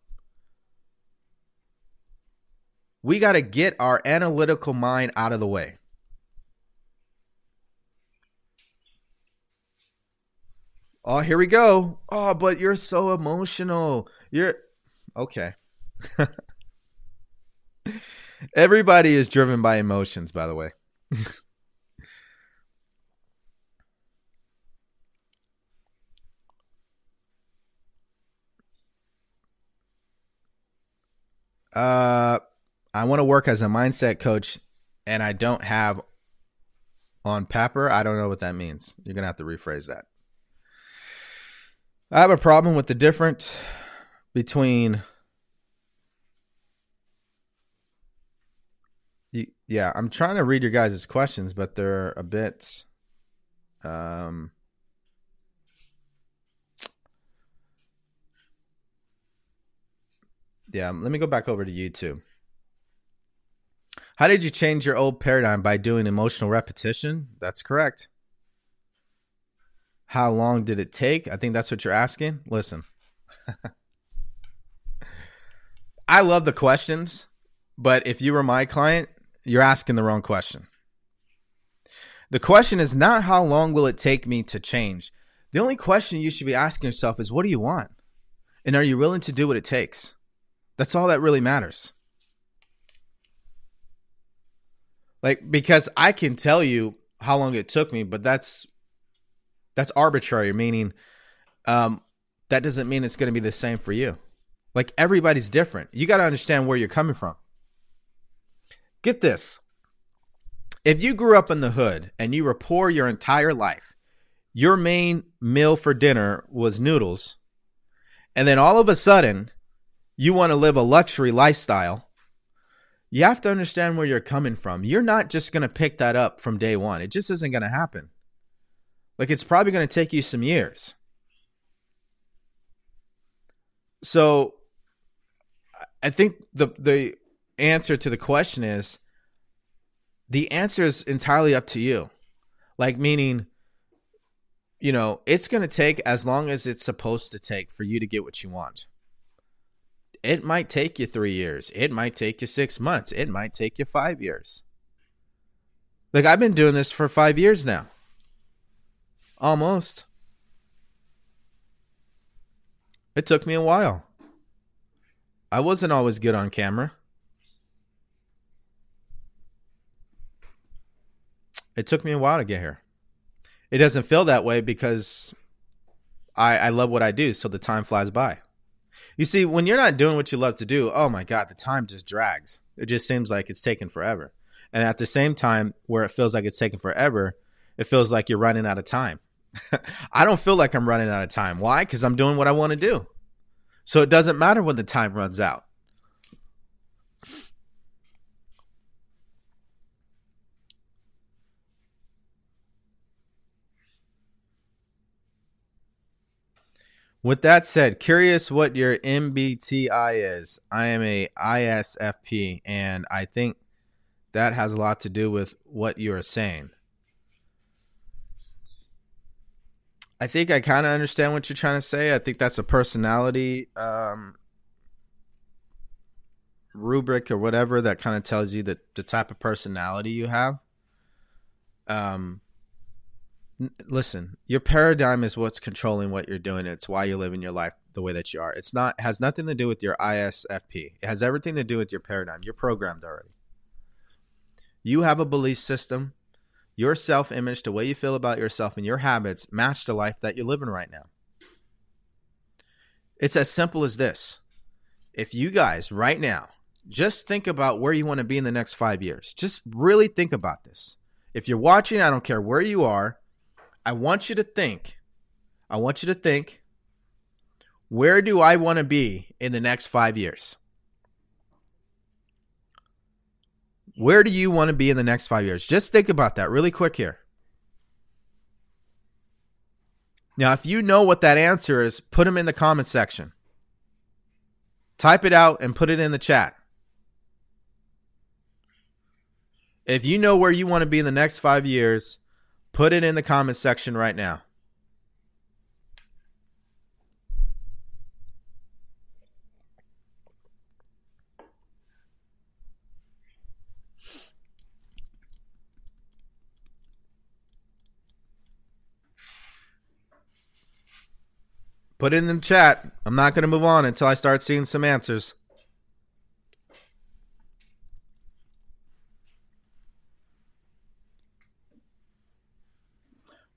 We got to get our analytical mind out of the way. Oh, here we go. Oh, but you're so emotional. You're okay. Everybody is driven by emotions, by the way. uh I want to work as a mindset coach and I don't have on paper. I don't know what that means. You're to have to rephrase that. I have a problem with the difference between yeah, I'm trying to read your guys' questions, but they're a bit um Yeah, let me go back over to YouTube. How did you change your old paradigm by doing emotional repetition? That's correct. How long did it take? I think that's what you're asking. Listen, I love the questions, but if you were my client, you're asking the wrong question. The question is not how long will it take me to change. The only question you should be asking yourself is what do you want? And are you willing to do what it takes? That's all that really matters. Like because I can tell you how long it took me, but that's that's arbitrary, meaning um that doesn't mean it's going to be the same for you. Like everybody's different. You got to understand where you're coming from. Get this. If you grew up in the hood and you were poor your entire life, your main meal for dinner was noodles, and then all of a sudden you want to live a luxury lifestyle, you have to understand where you're coming from. You're not just going to pick that up from day one. It just isn't going to happen. Like it's probably going to take you some years. So I think the the answer to the question is the answer is entirely up to you. Like meaning you know, it's going to take as long as it's supposed to take for you to get what you want. It might take you three years. It might take you six months. It might take you five years. Like, I've been doing this for five years now. Almost. It took me a while. I wasn't always good on camera. It took me a while to get here. It doesn't feel that way because I, I love what I do, so the time flies by. You see, when you're not doing what you love to do, oh my God, the time just drags. It just seems like it's taking forever. And at the same time, where it feels like it's taking forever, it feels like you're running out of time. I don't feel like I'm running out of time. Why? Because I'm doing what I want to do. So it doesn't matter when the time runs out. With that said, curious what your MBTI is. I am a ISFP, and I think that has a lot to do with what you are saying. I think I kind of understand what you're trying to say. I think that's a personality um, rubric or whatever that kind of tells you that the type of personality you have. Um, listen, your paradigm is what's controlling what you're doing. It's why you're living your life the way that you are. It's not has nothing to do with your ISFP. It has everything to do with your paradigm. You're programmed already. You have a belief system. Your self image, the way you feel about yourself, and your habits match the life that you're living right now. It's as simple as this. If you guys right now just think about where you want to be in the next five years, just really think about this. If you're watching, I don't care where you are, I want you to think. I want you to think where do I want to be in the next five years? Where do you want to be in the next five years? Just think about that really quick here. Now, if you know what that answer is, put them in the comment section. Type it out and put it in the chat. If you know where you want to be in the next five years, put it in the comment section right now. Put it in the chat. I'm not going to move on until I start seeing some answers.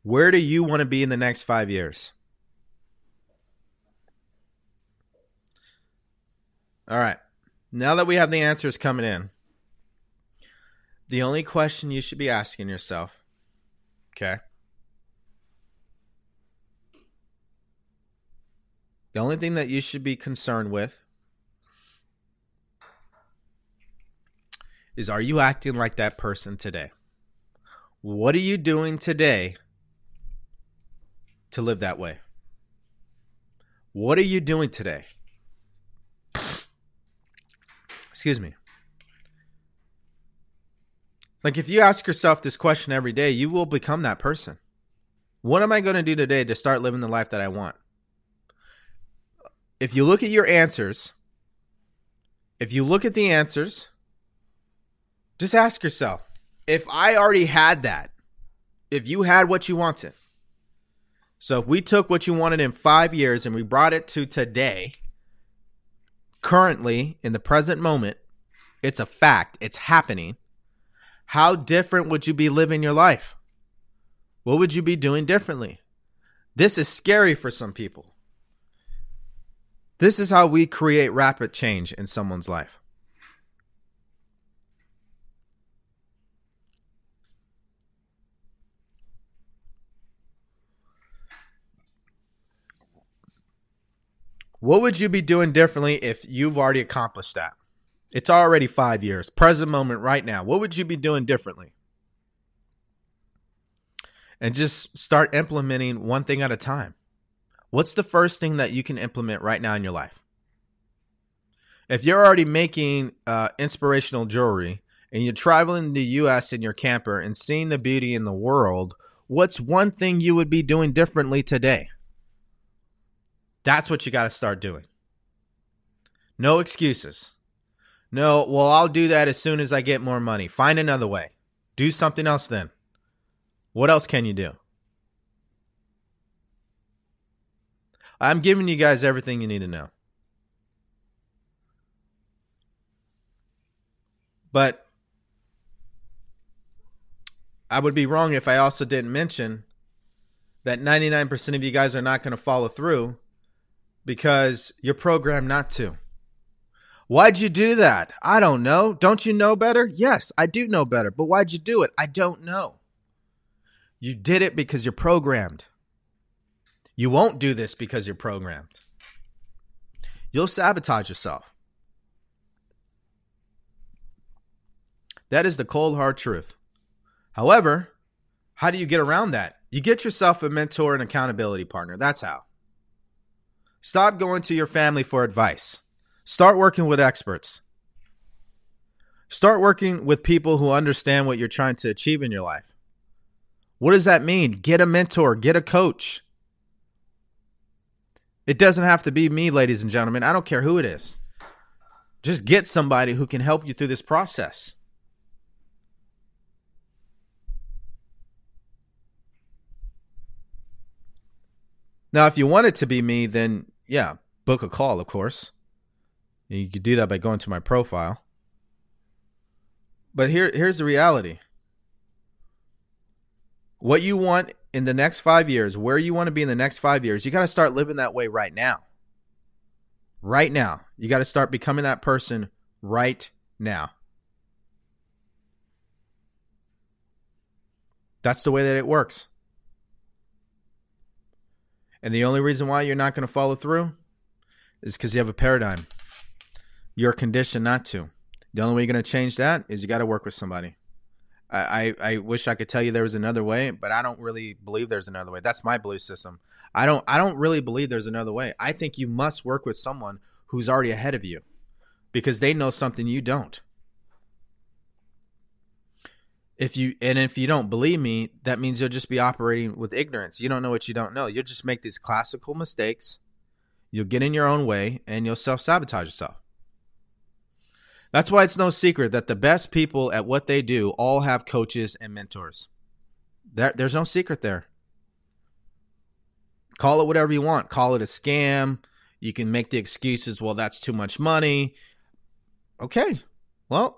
Where do you want to be in the next five years? All right. Now that we have the answers coming in, the only question you should be asking yourself, okay? The only thing that you should be concerned with is are you acting like that person today? What are you doing today to live that way? What are you doing today? Excuse me. Like, if you ask yourself this question every day, you will become that person. What am I going to do today to start living the life that I want? if you look at your answers, if you look at the answers, just ask yourself if I already had that, if you had what you wanted. So if we took what you wanted in five years and we brought it to today, currently in the present moment, it's a fact, it's happening. How different would you be living your life? What would you be doing differently? This is scary for some people. This is how we create rapid change in someone's life. What would you be doing differently if you've already accomplished that? It's already five years, present moment right now. What would you be doing differently? And just start implementing one thing at a time. What's the first thing that you can implement right now in your life? If you're already making uh, inspirational jewelry and you're traveling the US in your camper and seeing the beauty in the world, what's one thing you would be doing differently today? That's what you got to start doing. No excuses. No, well, I'll do that as soon as I get more money. Find another way. Do something else then. What else can you do? I'm giving you guys everything you need to know. But I would be wrong if I also didn't mention that 99% of you guys are not going to follow through because you're programmed not to. Why'd you do that? I don't know. Don't you know better? Yes, I do know better. But why'd you do it? I don't know. You did it because you're programmed. You won't do this because you're programmed. You'll sabotage yourself. That is the cold, hard truth. However, how do you get around that? You get yourself a mentor and accountability partner. That's how. Stop going to your family for advice. Start working with experts. Start working with people who understand what you're trying to achieve in your life. What does that mean? Get a mentor, get a coach. It doesn't have to be me, ladies and gentlemen. I don't care who it is. Just get somebody who can help you through this process. Now, if you want it to be me, then yeah, book a call, of course. You could do that by going to my profile. But here, here's the reality. What you want in the next five years, where you want to be in the next five years, you got to start living that way right now. Right now. You got to start becoming that person right now. That's the way that it works. And the only reason why you're not going to follow through is because you have a paradigm. You're conditioned not to. The only way you're going to change that is you got to work with somebody. I, I, I wish I could tell you there was another way, but I don't really believe there's another way. That's my belief system. I don't I don't really believe there's another way. I think you must work with someone who's already ahead of you because they know something you don't. If you and if you don't believe me, that means you'll just be operating with ignorance. You don't know what you don't know. You'll just make these classical mistakes. You'll get in your own way and you'll self-sabotage yourself. That's why it's no secret that the best people at what they do all have coaches and mentors. There, there's no secret there. Call it whatever you want. Call it a scam. You can make the excuses, well, that's too much money. Okay. Well,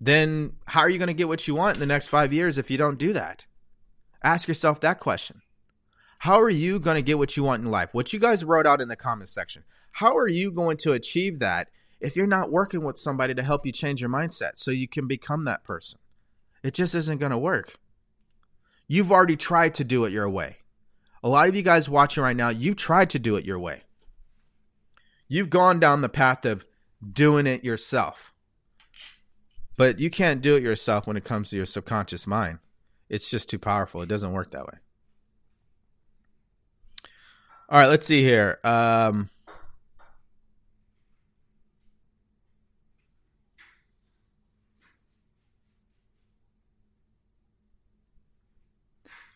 then how are you going to get what you want in the next five years if you don't do that? Ask yourself that question. How are you going to get what you want in life? What you guys wrote out in the comments section. How are you going to achieve that if you're not working with somebody to help you change your mindset so you can become that person? It just isn't going to work. You've already tried to do it your way. A lot of you guys watching right now, you've tried to do it your way. You've gone down the path of doing it yourself. But you can't do it yourself when it comes to your subconscious mind. It's just too powerful. It doesn't work that way. All right, let's see here. Um,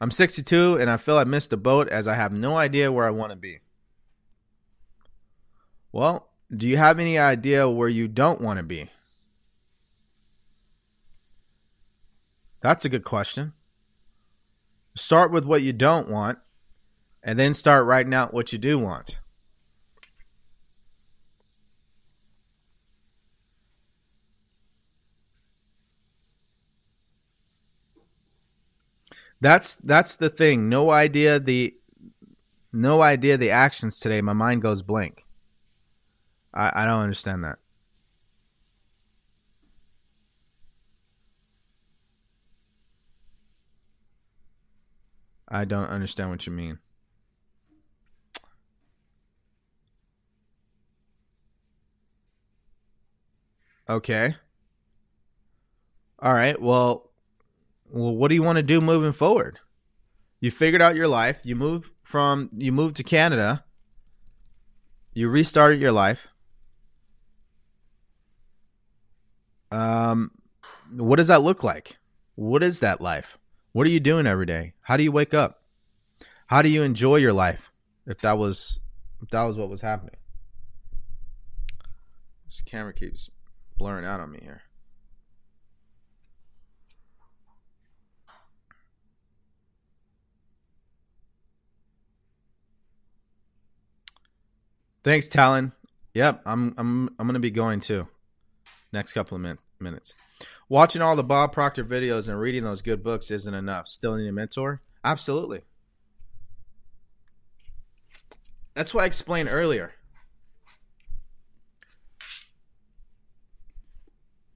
I'm 62 and I feel I missed the boat as I have no idea where I want to be. Well, do you have any idea where you don't want to be? That's a good question. Start with what you don't want and then start writing out what you do want. That's that's the thing. No idea the no idea the actions today. My mind goes blank. I, I don't understand that. I don't understand what you mean. Okay. All right. Well, well, what do you want to do moving forward? You figured out your life. You moved from you moved to Canada. You restarted your life. Um, what does that look like? What is that life? What are you doing every day? How do you wake up? How do you enjoy your life? If that was if that was what was happening. This camera keeps blurring out on me here. Thanks, Talon. Yep, I'm I'm I'm gonna be going too. Next couple of min- minutes. Watching all the Bob Proctor videos and reading those good books isn't enough. Still need a mentor? Absolutely. That's what I explained earlier.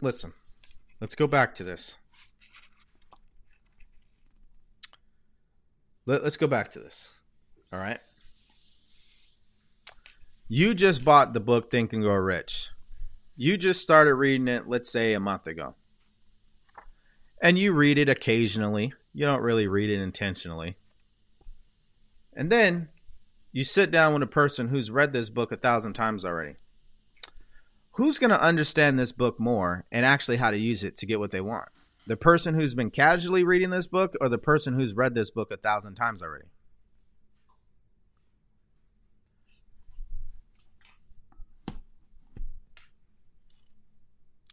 Listen, let's go back to this. Let, us go back to this. All right. You just bought the book Think and Grow Rich. You just started reading it, let's say a month ago. And you read it occasionally. You don't really read it intentionally. And then you sit down with a person who's read this book a thousand times already. Who's going to understand this book more and actually how to use it to get what they want? The person who's been casually reading this book or the person who's read this book a thousand times already?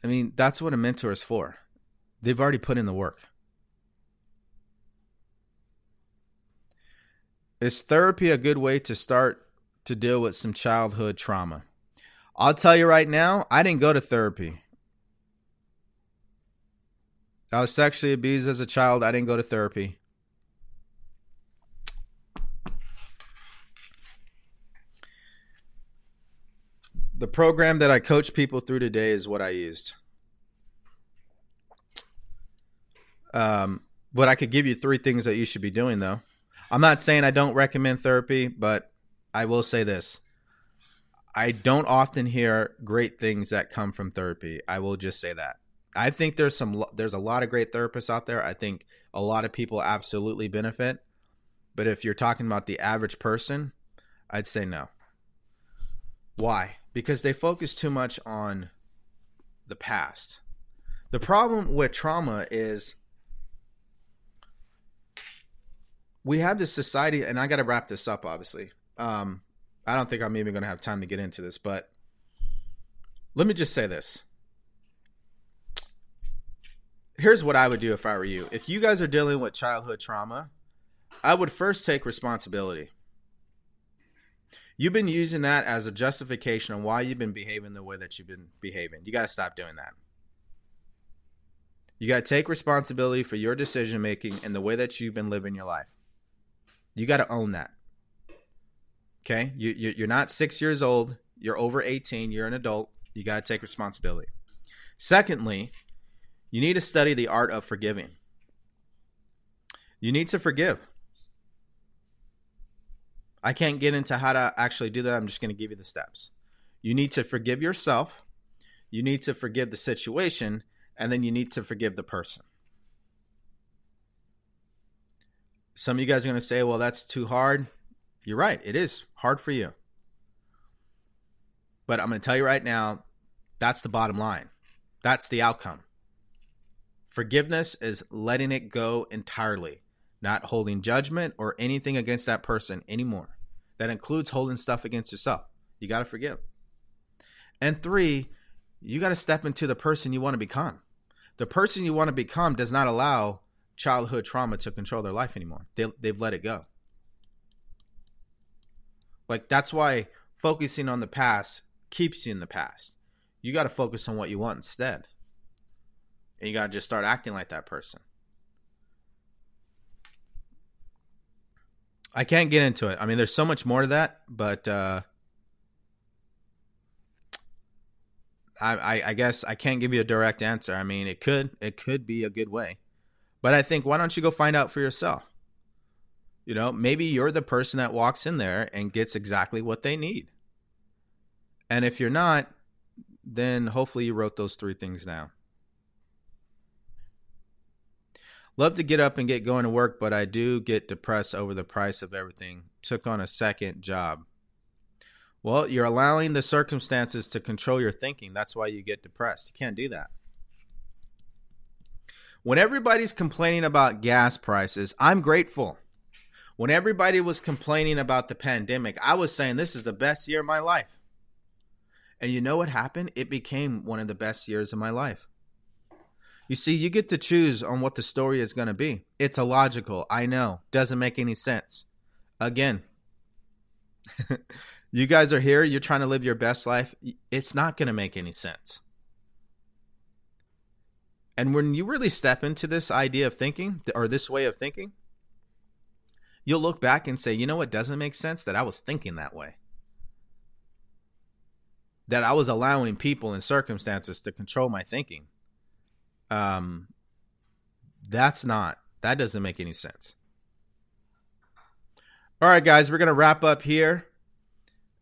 I mean, that's what a mentor is for. They've already put in the work. Is therapy a good way to start to deal with some childhood trauma? I'll tell you right now, I didn't go to therapy. I was sexually abused as a child. I didn't go to therapy. The program that I coach people through today is what I used. Um, but I could give you three things that you should be doing, though. I'm not saying I don't recommend therapy, but I will say this. I don't often hear great things that come from therapy. I will just say that. I think there's some there's a lot of great therapists out there. I think a lot of people absolutely benefit. But if you're talking about the average person, I'd say no. Why? Because they focus too much on the past. The problem with trauma is we have this society, and I got to wrap this up. Obviously, um, I don't think I'm even going to have time to get into this, but let me just say this. Here's what I would do if I were you. If you guys are dealing with childhood trauma, I would first take responsibility. You've been using that as a justification on why you've been behaving the way that you've been behaving. You got to stop doing that. You got to take responsibility for your decision making and the way that you've been living your life. You got to own that. Okay, you, you are not six years old. You're over 18. You're an adult. You got to take responsibility. Secondly, you need to study the art of forgiving. You need to forgive. I can't get into how to actually do that. I'm just going to give you the steps. You need to forgive yourself. You need to forgive the situation. And then you need to forgive the person. Some of you guys are going to say, well, that's too hard. You're right. It is hard for you. But I'm going to tell you right now that's the bottom line. That's the outcome. Forgiveness is letting it go entirely, not holding judgment or anything against that person anymore. That includes holding stuff against yourself. You got to forgive. And three, you got to step into the person you want to become. The person you want to become does not allow childhood trauma to control their life anymore. They, they've let it go. Like, that's why focusing on the past keeps you in the past. You got to focus on what you want instead. And you got to just start acting like that person. I can't get into it. I mean, there's so much more to that, but uh, I, I, I guess I can't give you a direct answer. I mean, it could it could be a good way. But I think why don't you go find out for yourself? You know, maybe you're the person that walks in there and gets exactly what they need. And if you're not, then hopefully you wrote those three things down. Love to get up and get going to work, but I do get depressed over the price of everything. Took on a second job. Well, you're allowing the circumstances to control your thinking. That's why you get depressed. You can't do that when everybody's complaining about gas prices, I'm grateful. When everybody was complaining about the pandemic, I was saying this is the best year of my life. And you know what happened? It became one of the best years of my life. You see, you get to choose on what the story is going to be. It's illogical. I know. Doesn't make any sense. Again, you guys are here. You're trying to live your best life. It's not going to make any sense. And when you really step into this idea of thinking or this way of thinking, you'll look back and say, you know what doesn't make sense? That I was thinking that way. That I was allowing people and circumstances to control my thinking. Um, that's not, that doesn't make any sense. All right, guys, we're going to wrap up here.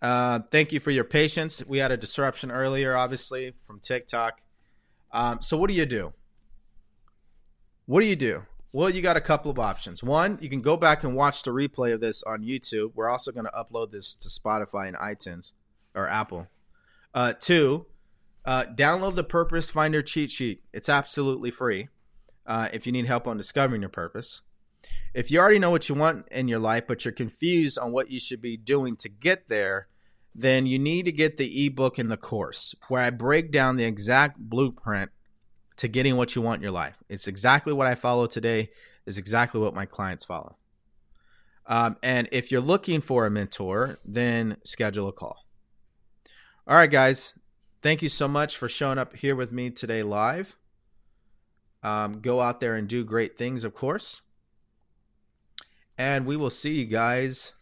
Uh, thank you for your patience. We had a disruption earlier, obviously, from TikTok. Um, so, what do you do? What do you do? Well, you got a couple of options. One, you can go back and watch the replay of this on YouTube. We're also going to upload this to Spotify and iTunes or Apple. Uh, two, uh, download the Purpose Finder cheat sheet. It's absolutely free uh, if you need help on discovering your purpose. If you already know what you want in your life, but you're confused on what you should be doing to get there, then you need to get the ebook and the course where I break down the exact blueprint to getting what you want in your life. It's exactly what I follow today, is exactly what my clients follow. Um, and if you're looking for a mentor, then schedule a call. All right, guys. Thank you so much for showing up here with me today live. Um, go out there and do great things, of course. And we will see you guys